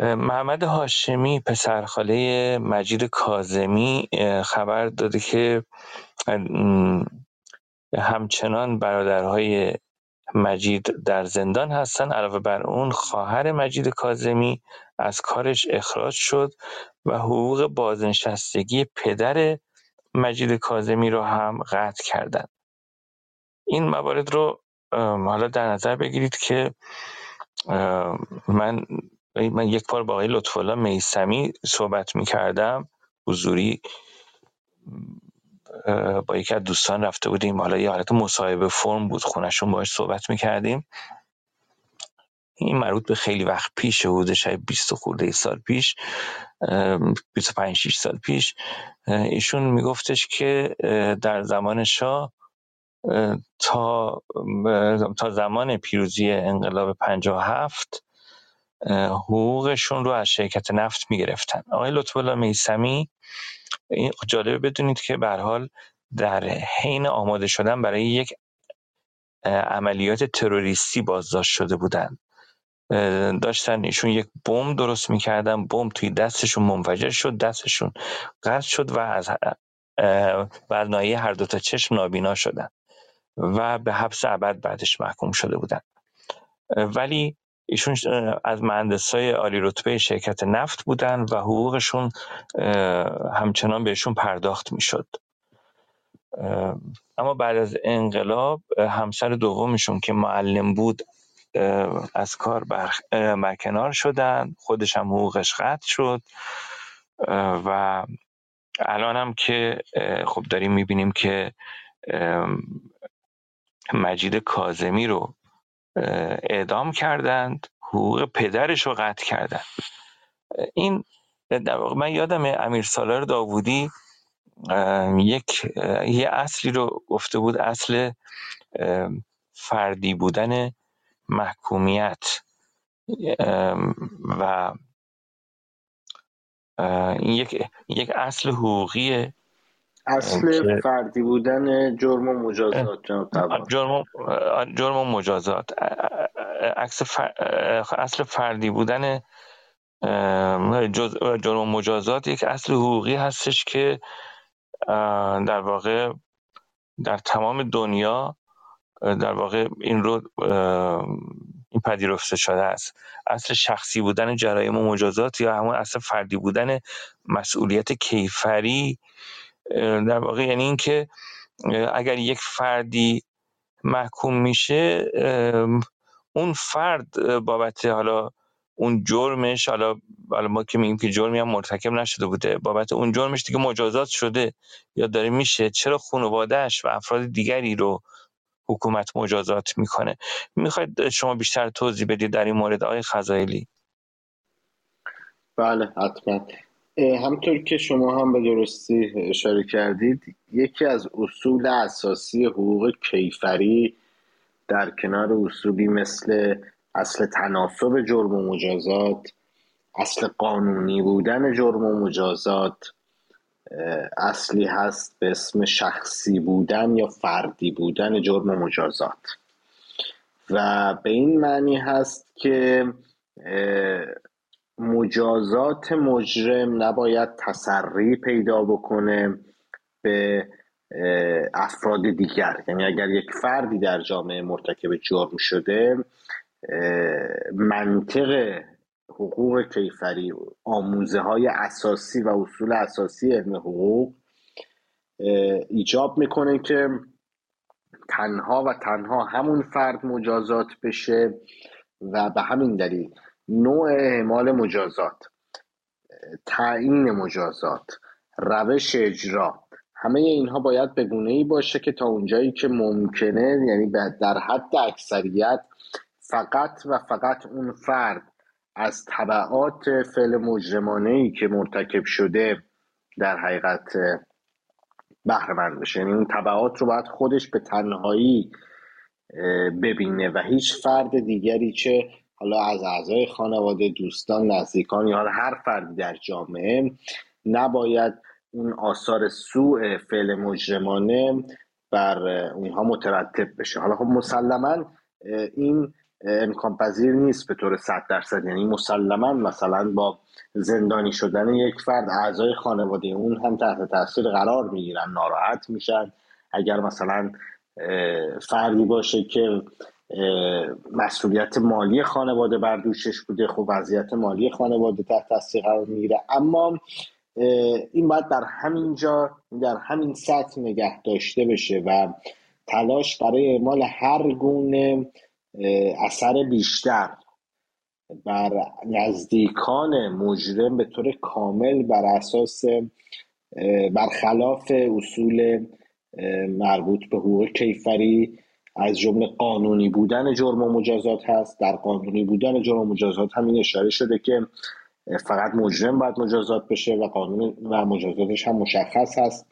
محمد هاشمی پسرخاله مجید کازمی خبر داده که همچنان برادرهای مجید در زندان هستن. علاوه بر اون خواهر مجید کازمی از کارش اخراج شد و حقوق بازنشستگی پدر مجید کازمی رو هم قطع کردند این موارد رو حالا در نظر بگیرید که من من یک بار با آقای لطفالله میسمی صحبت می کردم حضوری با یکی از دوستان رفته بودیم حالا یه حالت مصاحبه فرم بود خونشون باش صحبت می کردیم این مربوط به خیلی وقت پیش بوده شاید 20 خورده سال پیش 25 6 سال پیش. ایشون میگفتش که در زمان شاه تا تا زمان پیروزی انقلاب 57 حقوقشون رو از شرکت نفت می‌گرفتن. آقای لطف الله میسمی جالبه بدونید که به حال در حین آماده شدن برای یک عملیات تروریستی بازداشت شده بودند داشتن ایشون یک بمب درست می‌کردن بمب توی دستشون منفجر شد دستشون قطع شد و از بر نایه هر دوتا چشم نابینا شدن و به حبس ابد بعدش محکوم شده بودن. ولی ایشون از مهندسای عالی رتبه شرکت نفت بودن و حقوقشون همچنان بهشون پرداخت می‌شد. اما بعد از انقلاب همسر دومشون که معلم بود از کار برکنار شدن. خودش هم حقوقش قطع شد. و الان هم که خب داریم می‌بینیم که مجید کازمی رو اعدام کردند حقوق پدرش رو قطع کردند. این در واقع من یادم امیر سالار داوودی یک یه اصلی رو گفته بود اصل فردی بودن محکومیت. و این یک یک اصل حقوقی اصل فردی بودن جرم و مجازات جرم جرم و مجازات. اصل فردی بودن جرم و مجازات یک اصل حقوقی هستش که در واقع در تمام دنیا در واقع این رو این پذیرفته شده است. اصل شخصی بودن جرایم و مجازات یا همون اصل فردی بودن مسئولیت کیفری در واقع یعنی اینکه اگر یک فردی محکوم میشه اون فرد بابت حالا اون جرمش حالا حالا ما که میگیم که جرمی هم مرتکب نشده بوده بابت اون جرمش دیگه مجازات شده یا داره میشه چرا خانوادهش و افراد دیگری رو حکومت مجازات می‌کنه؟ می‌خواید شما بیشتر توضیح بدید در این مورد آقای خزایلی؟ بله حتما. همطور که شما هم به درستی اشاره کردید یکی از اصول اساسی حقوق کیفری در کنار اصولی مثل اصل تناسب جرم و مجازات اصل قانونی بودن جرم و مجازات اصلی هست به اسم شخصی بودن یا فردی بودن جرم و مجازات. و به این معنی هست که مجازات مجرم نباید تسری پیدا بکنه به افراد دیگر. یعنی اگر یک فردی در جامعه مرتکب جرم شده منطق حقوق کیفری آموزه های اساسی و اصول اساسی علم حقوق ایجاب می‌کنه که تنها و تنها همون فرد مجازات بشه و به همین دلیل نوع اعمال مجازات تعیین مجازات روش اجرا همه اینها باید به گونه ای باشه که تا اونجایی که ممکنه یعنی در حد اکثریت فقط و فقط اون فرد از طبعات فعل مجرمانه ای که مرتکب شده در حقیقت بهرمند بشه. یعنی اون طبعات رو باید خودش به تنهایی ببینه و هیچ فرد دیگری چه حالا از اعضای خانواده دوستان نزدیکان یا هر فردی در جامعه نباید اون آثار سوء فعل مجرمانه بر اونها مترتب بشه. حالا خب مسلما این امکان پذیر نیست به طور صد درصد. یعنی مسلما مثلا با زندانی شدن یک فرد اعضای خانواده اون هم تحت تاثیر قرار می‌گیرن ناراحت میشن. اگر مثلا فردی باشه که مسئولیت مالی خانواده بر دوشش بوده. خب وضعیت مالی خانواده تحت تاثیر قرار می‌گیره. اما این باید در همین جا در همین سطح نگه داشته بشه و تلاش برای اعمال هر گونه اثر بیشتر بر نزدیکان مجرم به طور کامل بر اساس برخلاف اصول مربوط به حقوق کیفری از جمله قانونی بودن جرم و مجازات هست. در قانونی بودن جرم و مجازات همین اشاره شده که فقط مجرم باید مجازات بشه و قانون و مجازاتش هم مشخص هست.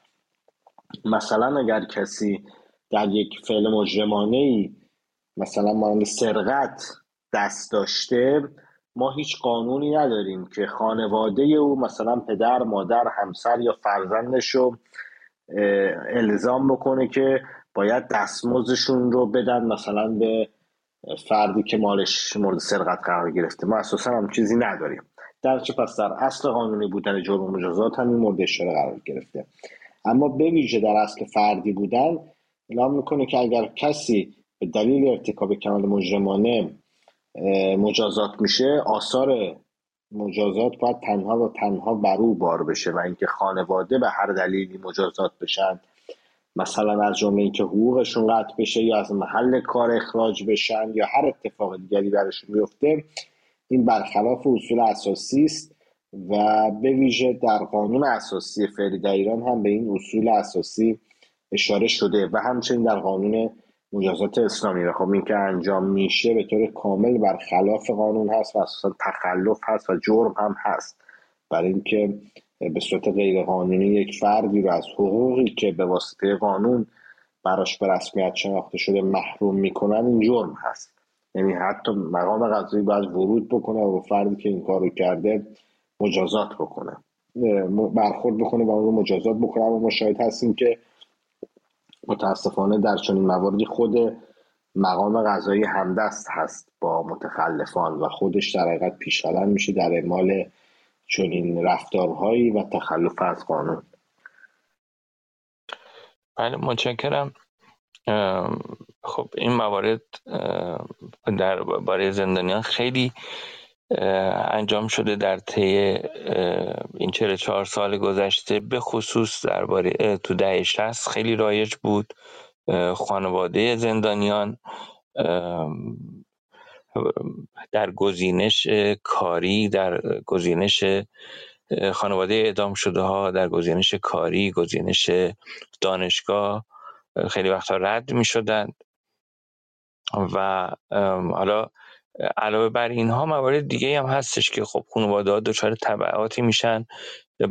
مثلا اگر کسی در یک فعل مجرمانه ای مثلا مانند سرقت دست داشته ما هیچ قانونی نداریم که خانواده او مثلا پدر مادر همسر یا فرزندش رو الزام بکنه که باید دستمزدشون رو بدن مثلا به فردی که مالش مورد سرقت قرار گرفته. ما اساسا هم چیزی نداریم. در چه پس در اصل قانونی بودن جرم مجازات همین مورد اشاره قرار گرفته. اما به ویژه در اصل فردی بودن اعلام می‌کنه که اگر کسی به دلیل ارتکاب کمال مجرمانه مجازات میشه آثار مجازات باید تنها و تنها بر او بار بشه و اینکه خانواده به هر دلیلی مجازات بشن مثلا از جمله اینکه حقوقشون قطع بشه یا از محل کار اخراج بشن یا هر اتفاق دیگری برشون بیفته این برخلاف اصول اساسی است و به ویژه در قانون اساسی فعلی در ایران هم به این اصول اساسی اشاره شده و همچنین در قانون مجازات اسلامی. و خب این که انجام میشه به طور کامل برخلاف قانون هست و اساسا تخلف هست و جرم هم هست. برای اینکه به صورت غیر قانونی یک فردی رو از حقوقی که به واسطه قانون براش به رسمیت شناخته شده محروم می‌کنن این جرم هست. یعنی حتی مقام قضایی باید ورود بکنه و فردی که این کارو کرده مجازات بکنه. برخورد بکنه و اون رو مجازات بکنه. اما ما شاهد هستیم که متاسفانه در چنین مواردی خود مقام قضایی همدست هست با متخلفان و خودش در حقیقت پیشقدم میشه در اعمال چنین رفتارهایی و تخلف از قانون. بله متشکرم. خب این موارد در باره زندانیان خیلی انجام شده در طی این چهل چهار سال گذشته به خصوص درباره تو دهه شست خیلی رایج بود خانواده زندانیان در گزینش کاری در گزینش خانواده اعدام شده ها در گزینش کاری گزینش دانشگاه خیلی وقتا رد می شدند و حالا علاوه بر اینها موارد دیگه هم هستش که خب خانواده ها دچار تبعاتی میشن.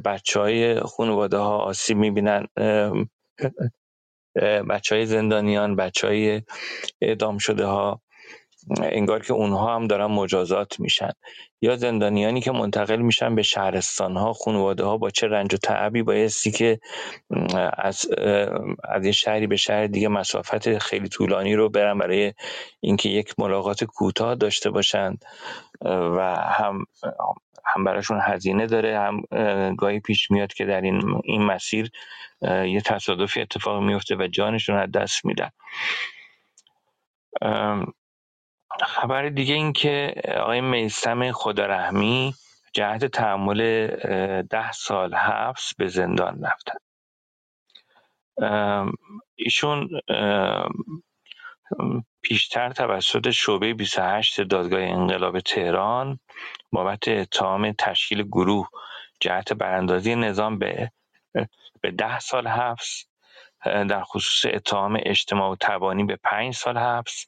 بچه های خانواده ها آسیب می‌بینن. بچه های زندانیان بچه های اعدام شده ها. انگار که اونها هم دارن مجازات میشن. یا زندانیانی که منتقل میشن به شهرستان ها خانواده ها با چه رنج و تعبی بایستی که از از یه شهری به شهر دیگه مسافت خیلی طولانی رو برن برای اینکه یک ملاقات کوتاه داشته باشند و هم هم براشون هزینه داره هم گاهی پیش میاد که در این این مسیر یه تصادفی اتفاق میفته و جانشون از دست میدن. خبر دیگه این که آقای میسم خدارحمی جهت تحمل ده سال حبس به زندان رفتن. ایشون پیشتر توسط شعبه 28 دادگاه انقلاب تهران بابت اتهام تشکیل گروه جهت براندازی نظام به به ده سال حبس در خصوص اتهام اجتماع و تبانی به پنج سال حبس.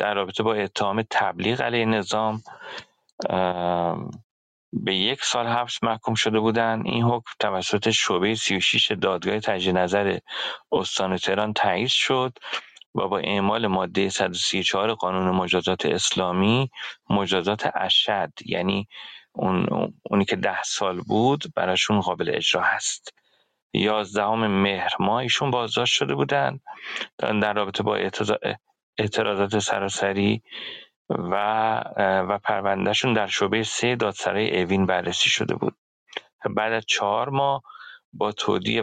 در رابطه با اتهام تبلیغ علیه نظام به یک سال حبس محکوم شده بودند این حکم توسط شعبه 36 دادگاه تجدید نظر استان تهران تایید شد و با اعمال ماده 134 قانون مجازات اسلامی مجازات اشد یعنی اون اونی که ده سال بود براشون قابل اجرا هست. یازدهم مهر ماه ایشون بازداشت شده بودند در رابطه با اعتراضات سراسری و و پروندهشون در شعبه سه دادسرای اوین بررسی شده بود. بعد از چهار ماه با تودیع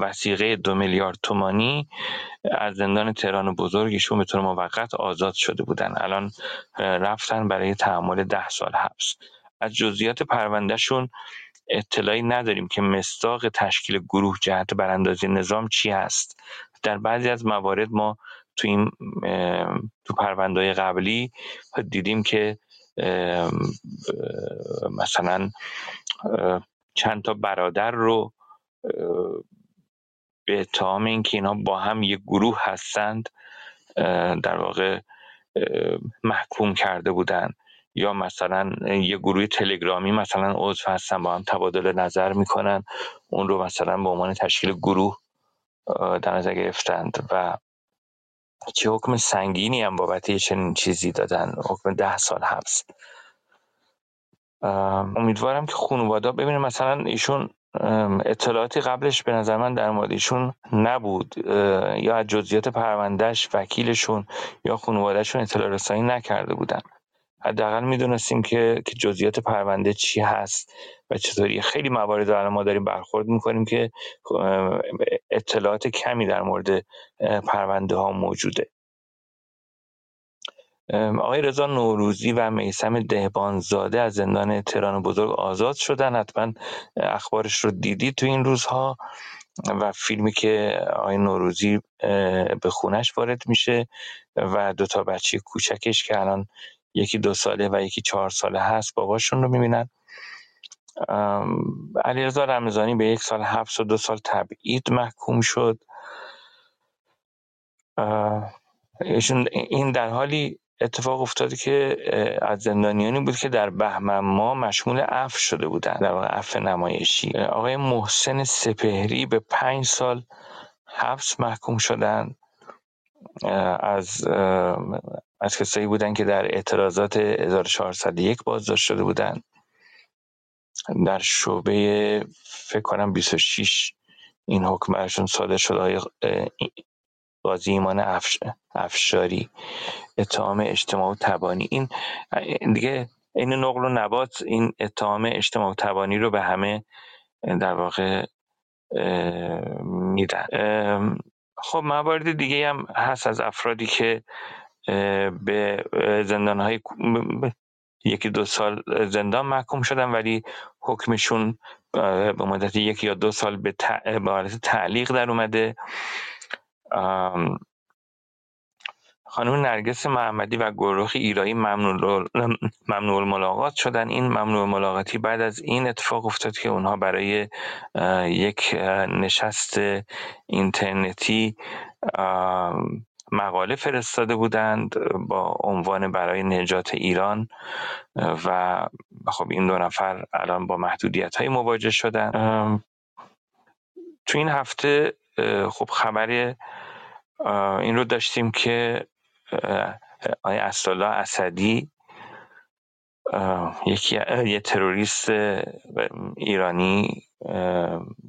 وسیقه دو میلیارد تومانی از زندان تهران بزرگ ایشون به طور موقت آزاد شده بودن. الان رفتن برای تحمل ده سال حبس. از جزئیات پروندهشون اطلاعی نداریم که مستاق تشکیل گروه جهت براندازی نظام چی هست. در بعضی از موارد ما تو این تو پروندهای قبلی دیدیم که مثلا چند تا برادر رو به اتهام اینکه اینها با هم یک گروه هستند در واقع محکوم کرده بودند یا مثلا یه گروه تلگرامی مثلا عضو هستن با هم تبادل نظر می‌کنن. اون رو مثلا به عنوان تشکیل گروه در نظر گرفتند. و چه حکم سنگینی هم بابت چنین چیزی دادن؟ حکم ده سال حبس. امیدوارم که خانواده ببینیم مثلا ایشون اطلاعاتی قبلش به نظر من در مورد ایشون نبود. یا از جزئیات پروندهش وکیلشون یا خانوادهشون اطلاع رسانی نکرده بودن. حداقل می‌دونستیم که که جزئیات پرونده چی هست و چطوری. خیلی موارد الان ما داریم برخورد می‌کنیم که اطلاعات کمی در مورد پرونده ها موجوده. آقای رضا نوروزی و میسم دهبانزاده از زندان تهران بزرگ آزاد شدن. حتما اخبارش رو دیدید تو این روزها و فیلمی که آقای نوروزی به خونش وارد میشه و دو تا بچه کوچکش که الان یکی دو ساله و یکی چهار ساله هست باباشون رو می‌بینن. علیرضا رمضانی به یک سال حبس و دو سال تبعید محکوم شد. این در حالی اتفاق افتاده که از زندانیانی بود که در بهمن ما مشمول عفو شده بودن در واقع عفو نمایشی. آقای محسن سپهری به پنج سال حبس محکوم شدن. از از کسایی بودن که در اعتراضات 1401 بازداشت شده بودند در شعبه فکر کنم 26 این حکم برشون صادر شده های قاضی ایمان افشاری اتهام اجتماع و تبانی. این دیگه این نقل و نبات این اتهام اجتماع و تبانی رو به همه در واقع میدن. خب موارد دیگه هم هست از افرادی که به زندان های یکی دو سال زندان محکوم شدن ولی حکمشون به مدت یک یا دو سال به حالت تعلیق در اومده. خانم نرگس محمدی و گروه ایرایی ممنوع ملاقات شدن. این ممنوع ملاقاتی بعد از این اتفاق افتاد که اونها برای یک نشست اینترنتی مقاله فرستاده بودند با عنوان برای نجات ایران و خب این دو نفر الان با محدودیت های مواجه شدن. تو این هفته خب خبر این رو داشتیم که آقای اسدالله اسدی یکی یه تروریست ایرانی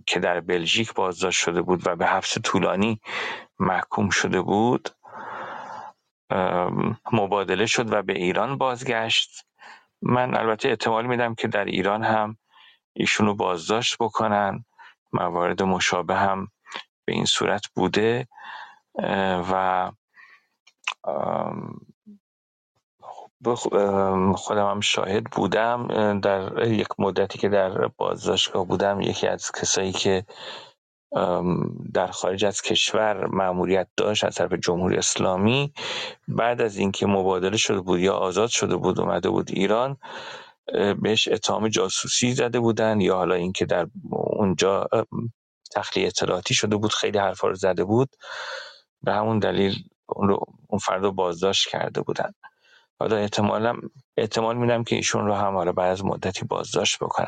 که در بلژیک بازداشت شده بود و به حبس طولانی محکوم شده بود مبادله شد و به ایران بازگشت. من البته احتمال میدم که در ایران هم ایشونو بازداشت بکنن. موارد مشابه هم به این صورت بوده و خودم هم شاهد بودم در یک مدتی که در بازداشتگاه بودم یکی از کسایی که در خارج از کشور مأموریت داشت از طرف جمهوری اسلامی بعد از اینکه مبادله شده بود یا آزاد شده بود اومده بود ایران بهش اتهام جاسوسی زده بودن یا حالا اینکه در اونجا تخلیه اطلاعاتی شده بود خیلی حرفا رو زده بود. به همون دلیل اون, رو اون فرد رو بازداشت کرده بودن. حالا احتمالا احتمال میدم که ایشون رو هم حالا بعد از مدتی بازداشت بکنن.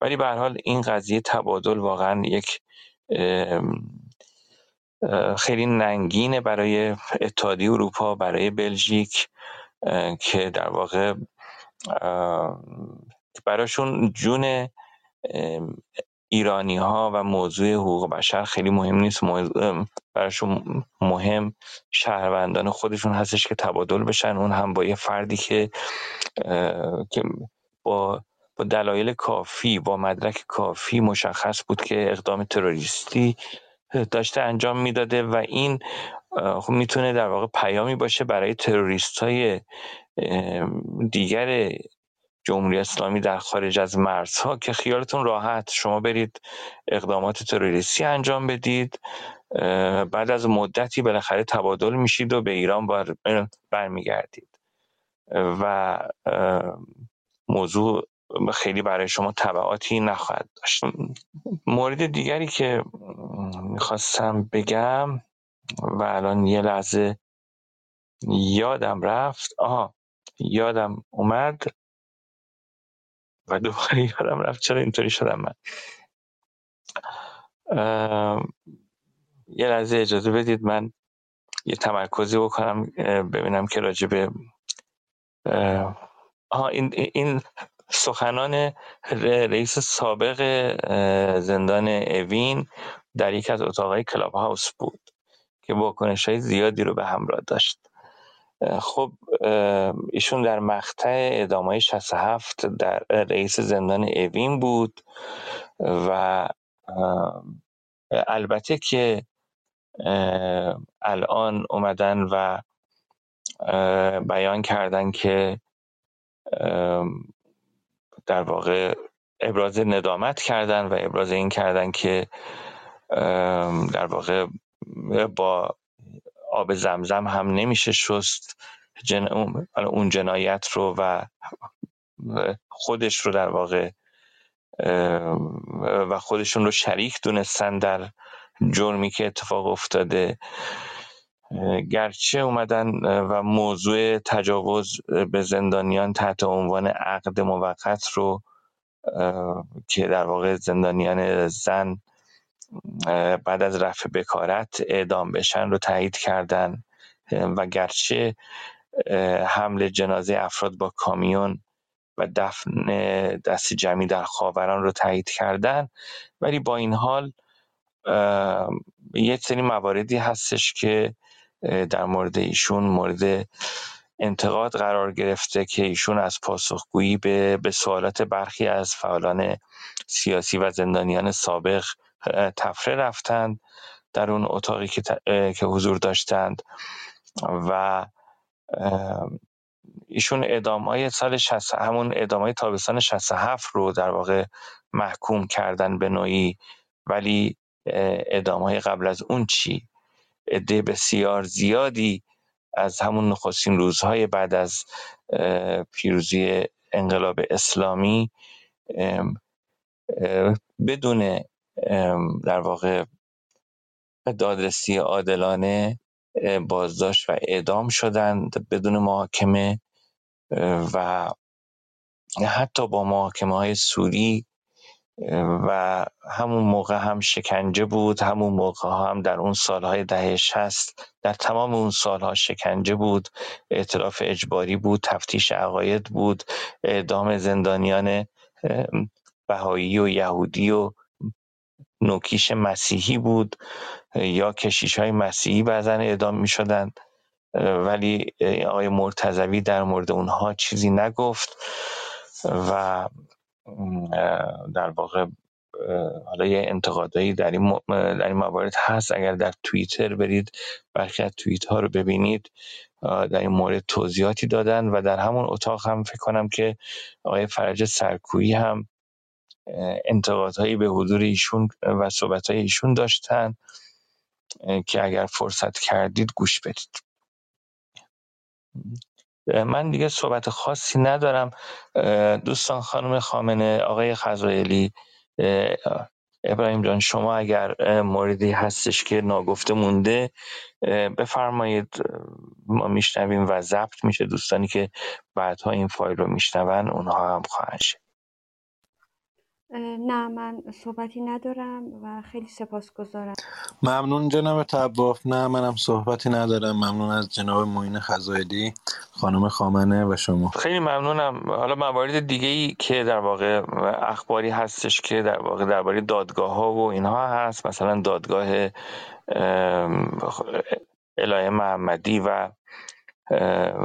ولی به حال این قضیه تبادل واقعا یک خیلی ننگینه برای اتحادیه اروپا برای بلژیک که در واقع براشون جون ایرانی ها و موضوع حقوق بشر خیلی مهم نیست. براشون مهم شهروندان خودشون هستش که تبادل بشن. اون هم با یه فردی که که با با دلایل کافی با مدرک کافی مشخص بود که اقدام تروریستی داشته انجام می‌داده و این خب می‌تونه در واقع پیامی باشه برای تروریست های دیگر جمهوری اسلامی در خارج از مرزها که خیالتون راحت. شما برید اقدامات تروریستی انجام بدید بعد از مدتی بالاخره تبادل میشید و به ایران برمیگردید. و موضوع خیلی برای شما طبعاتی نخواهد داشت. مورد دیگری که می‌خواستم بگم و الان یه لحظه یادم رفت. آها یادم اومد. و دوباره یادم رفت چرا اینطوری شدم من. یه لحظه اجازه بدید من یه تمرکزی بکنم ببینم که راجبه آها این, این سخنان رئیس سابق زندان اوین در یک از اتاقهای کلاب هاوس بود که واکنش های زیادی رو به همراه داشت. خب ایشون در مقطع ادامه 67 در رئیس زندان اوین بود و البته که الان اومدن و بیان کردن که در واقع ابراز ندامت کردن و ابراز این کردن که در واقع با آب زمزم هم نمیشه شست. جن... اون جنایت رو و خودش رو در واقع و خودشون رو شریک دونستن در جرمی که اتفاق افتاده. گرچه اومدن و موضوع تجاوز به زندانیان تحت عنوان عقد موقت رو که در واقع زندانیان زن بعد از رفع بکارت اعدام بشن رو تایید کردن. و گرچه حمل جنازه افراد با کامیون و دفن دست جمعی در خاوران رو تایید کردن ولی با این حال یه سری مواردی هستش که در مورد ایشون مورد انتقاد قرار گرفته که ایشون از پاسخگویی به, به سوالات برخی از فعالان سیاسی و زندانیان سابق تفره رفتند در اون اتاقی که, که حضور داشتند و ایشون اعدام های سال 60 همون اعدام های تابستان 67 رو در واقع محکوم کردن به نوعی. ولی اعدام های قبل از اون چی؟ عده بسیار زیادی از همون نخستین روزهای بعد از پیروزی انقلاب اسلامی بدون در واقع دادرسی عادلانه بازداشت و اعدام شدند بدون محاکمه و حتی با محاکمه های سوری و همون موقع هم شکنجه بود همون موقع هم در اون سالهای دهه شست در تمام اون سالها شکنجه بود اعتراف اجباری بود تفتیش عقاید بود اعدام زندانیان بهایی و یهودی و نوکیش مسیحی بود یا کشیش های مسیحی بعضا اعدام می شدند ولی آقای مرتضوی در مورد اونها چیزی نگفت و در واقع حالا یه انتقادایی در این, در این موارد هست. اگر در توییتر برید برخی از توییت ها رو ببینید در این مورد توضیحاتی دادن و در همون اتاق هم فکر کنم که آقای فرج سرکویی هم انتقادهایی به حضور ایشون و صحبت های ایشون داشتن که اگر فرصت کردید گوش بدید. من دیگه صحبت خاصی ندارم. دوستان خانم خامنه آقای خزایلی ابراهیم جان شما اگر موردی هستش که ناگفته مونده بفرمایید. ما میشنویم و ضبط میشه. دوستانی که بعدها این فایل رو میشنون اونها هم خواهند شد. نه من صحبتی ندارم و خیلی سپاسگزارم. ممنون جناب تباف نه منم صحبتی ندارم. ممنون از جناب معین خزایدی خانم خامنه و شما. خیلی ممنونم. حالا موارد دیگه ای که در واقع اخباری هستش که در واقع درباره دادگاه ها و اینها هست. مثلا دادگاه الهه محمدی و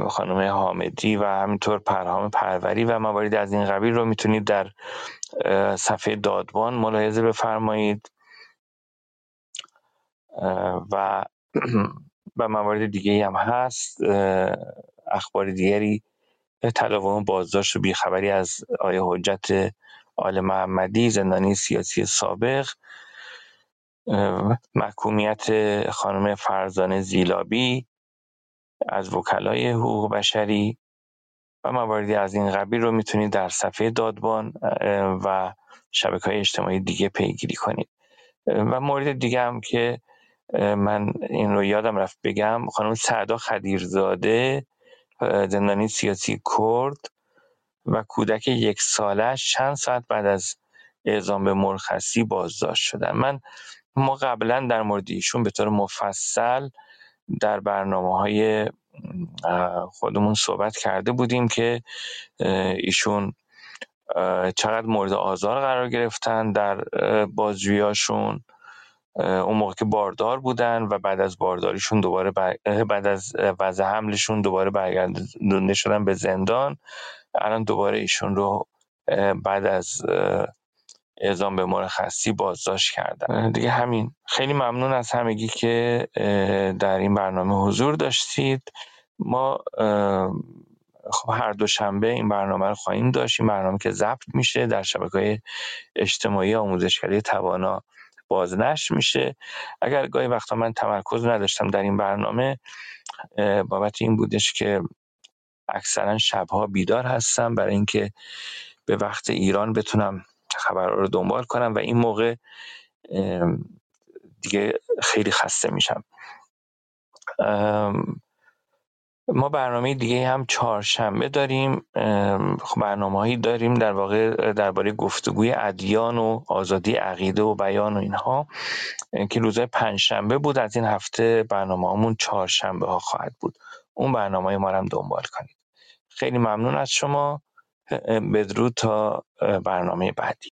خانم حامدی و همینطور پرهام پروری و موارد از این قبیل رو می‌تونید در صفحه دادبان ملاحظه بفرمایید. و و موارد دیگه هم هست. اخبار دیگری تلاوم بازداشت و بیخبری از آیه حجت آل محمدی زندانی سیاسی سابق. محکومیت خانم فرزانه زیلابی از وکلای حقوق بشری. و مواردی از این قبیل رو می‌تونید در صفحه دادبان و شبکه های اجتماعی دیگه پیگیری کنید. و مورد دیگه هم که من این رو یادم رفت بگم خانم سعدا خدیرزاده زندانی سیاسی کرد و کودک یک سالش چند ساعت بعد از اعزام به مرخصی بازداشت شدن. من ما قبلا در مورد ایشون به طور مفصل در برنامه های خودمون صحبت کرده بودیم که ایشون چقدر مورد آزار قرار گرفتن در بازجوییاشون اون موقع که باردار بودن و بعد از بارداریشون دوباره بعد از وضع حملشون دوباره برگردونده شدن به زندان. الان دوباره ایشون رو بعد از اعزام به مرخصی بازداشت کردن. دیگه همین. خیلی ممنون از همگی که در این برنامه حضور داشتید. ما خب هر دوشنبه این برنامه رو خواهیم داشت. این برنامه که ضبط میشه در شبکه های اجتماعی آموزشگری توانا بازنشر میشه. اگر گاهی وقتا من تمرکز نداشتم در این برنامه بابت این بودش که اکثرا شبها بیدار هستم. برای اینکه به وقت ایران بتونم خبرها رو دنبال کنم و این موقع دیگه خیلی خسته میشم. ما برنامه دیگه هم چهارشنبه داریم. خب برنامه هایی داریم در واقع درباره گفتگوی ادیان و آزادی عقیده و بیان و اینها که روزهای پنجشنبه بود. از این هفته برنامه همون چهارشنبه ها خواهد بود. اون برنامه ما هم دنبال کنید. خیلی ممنون از شما. بدرود تا برنامه بعدی.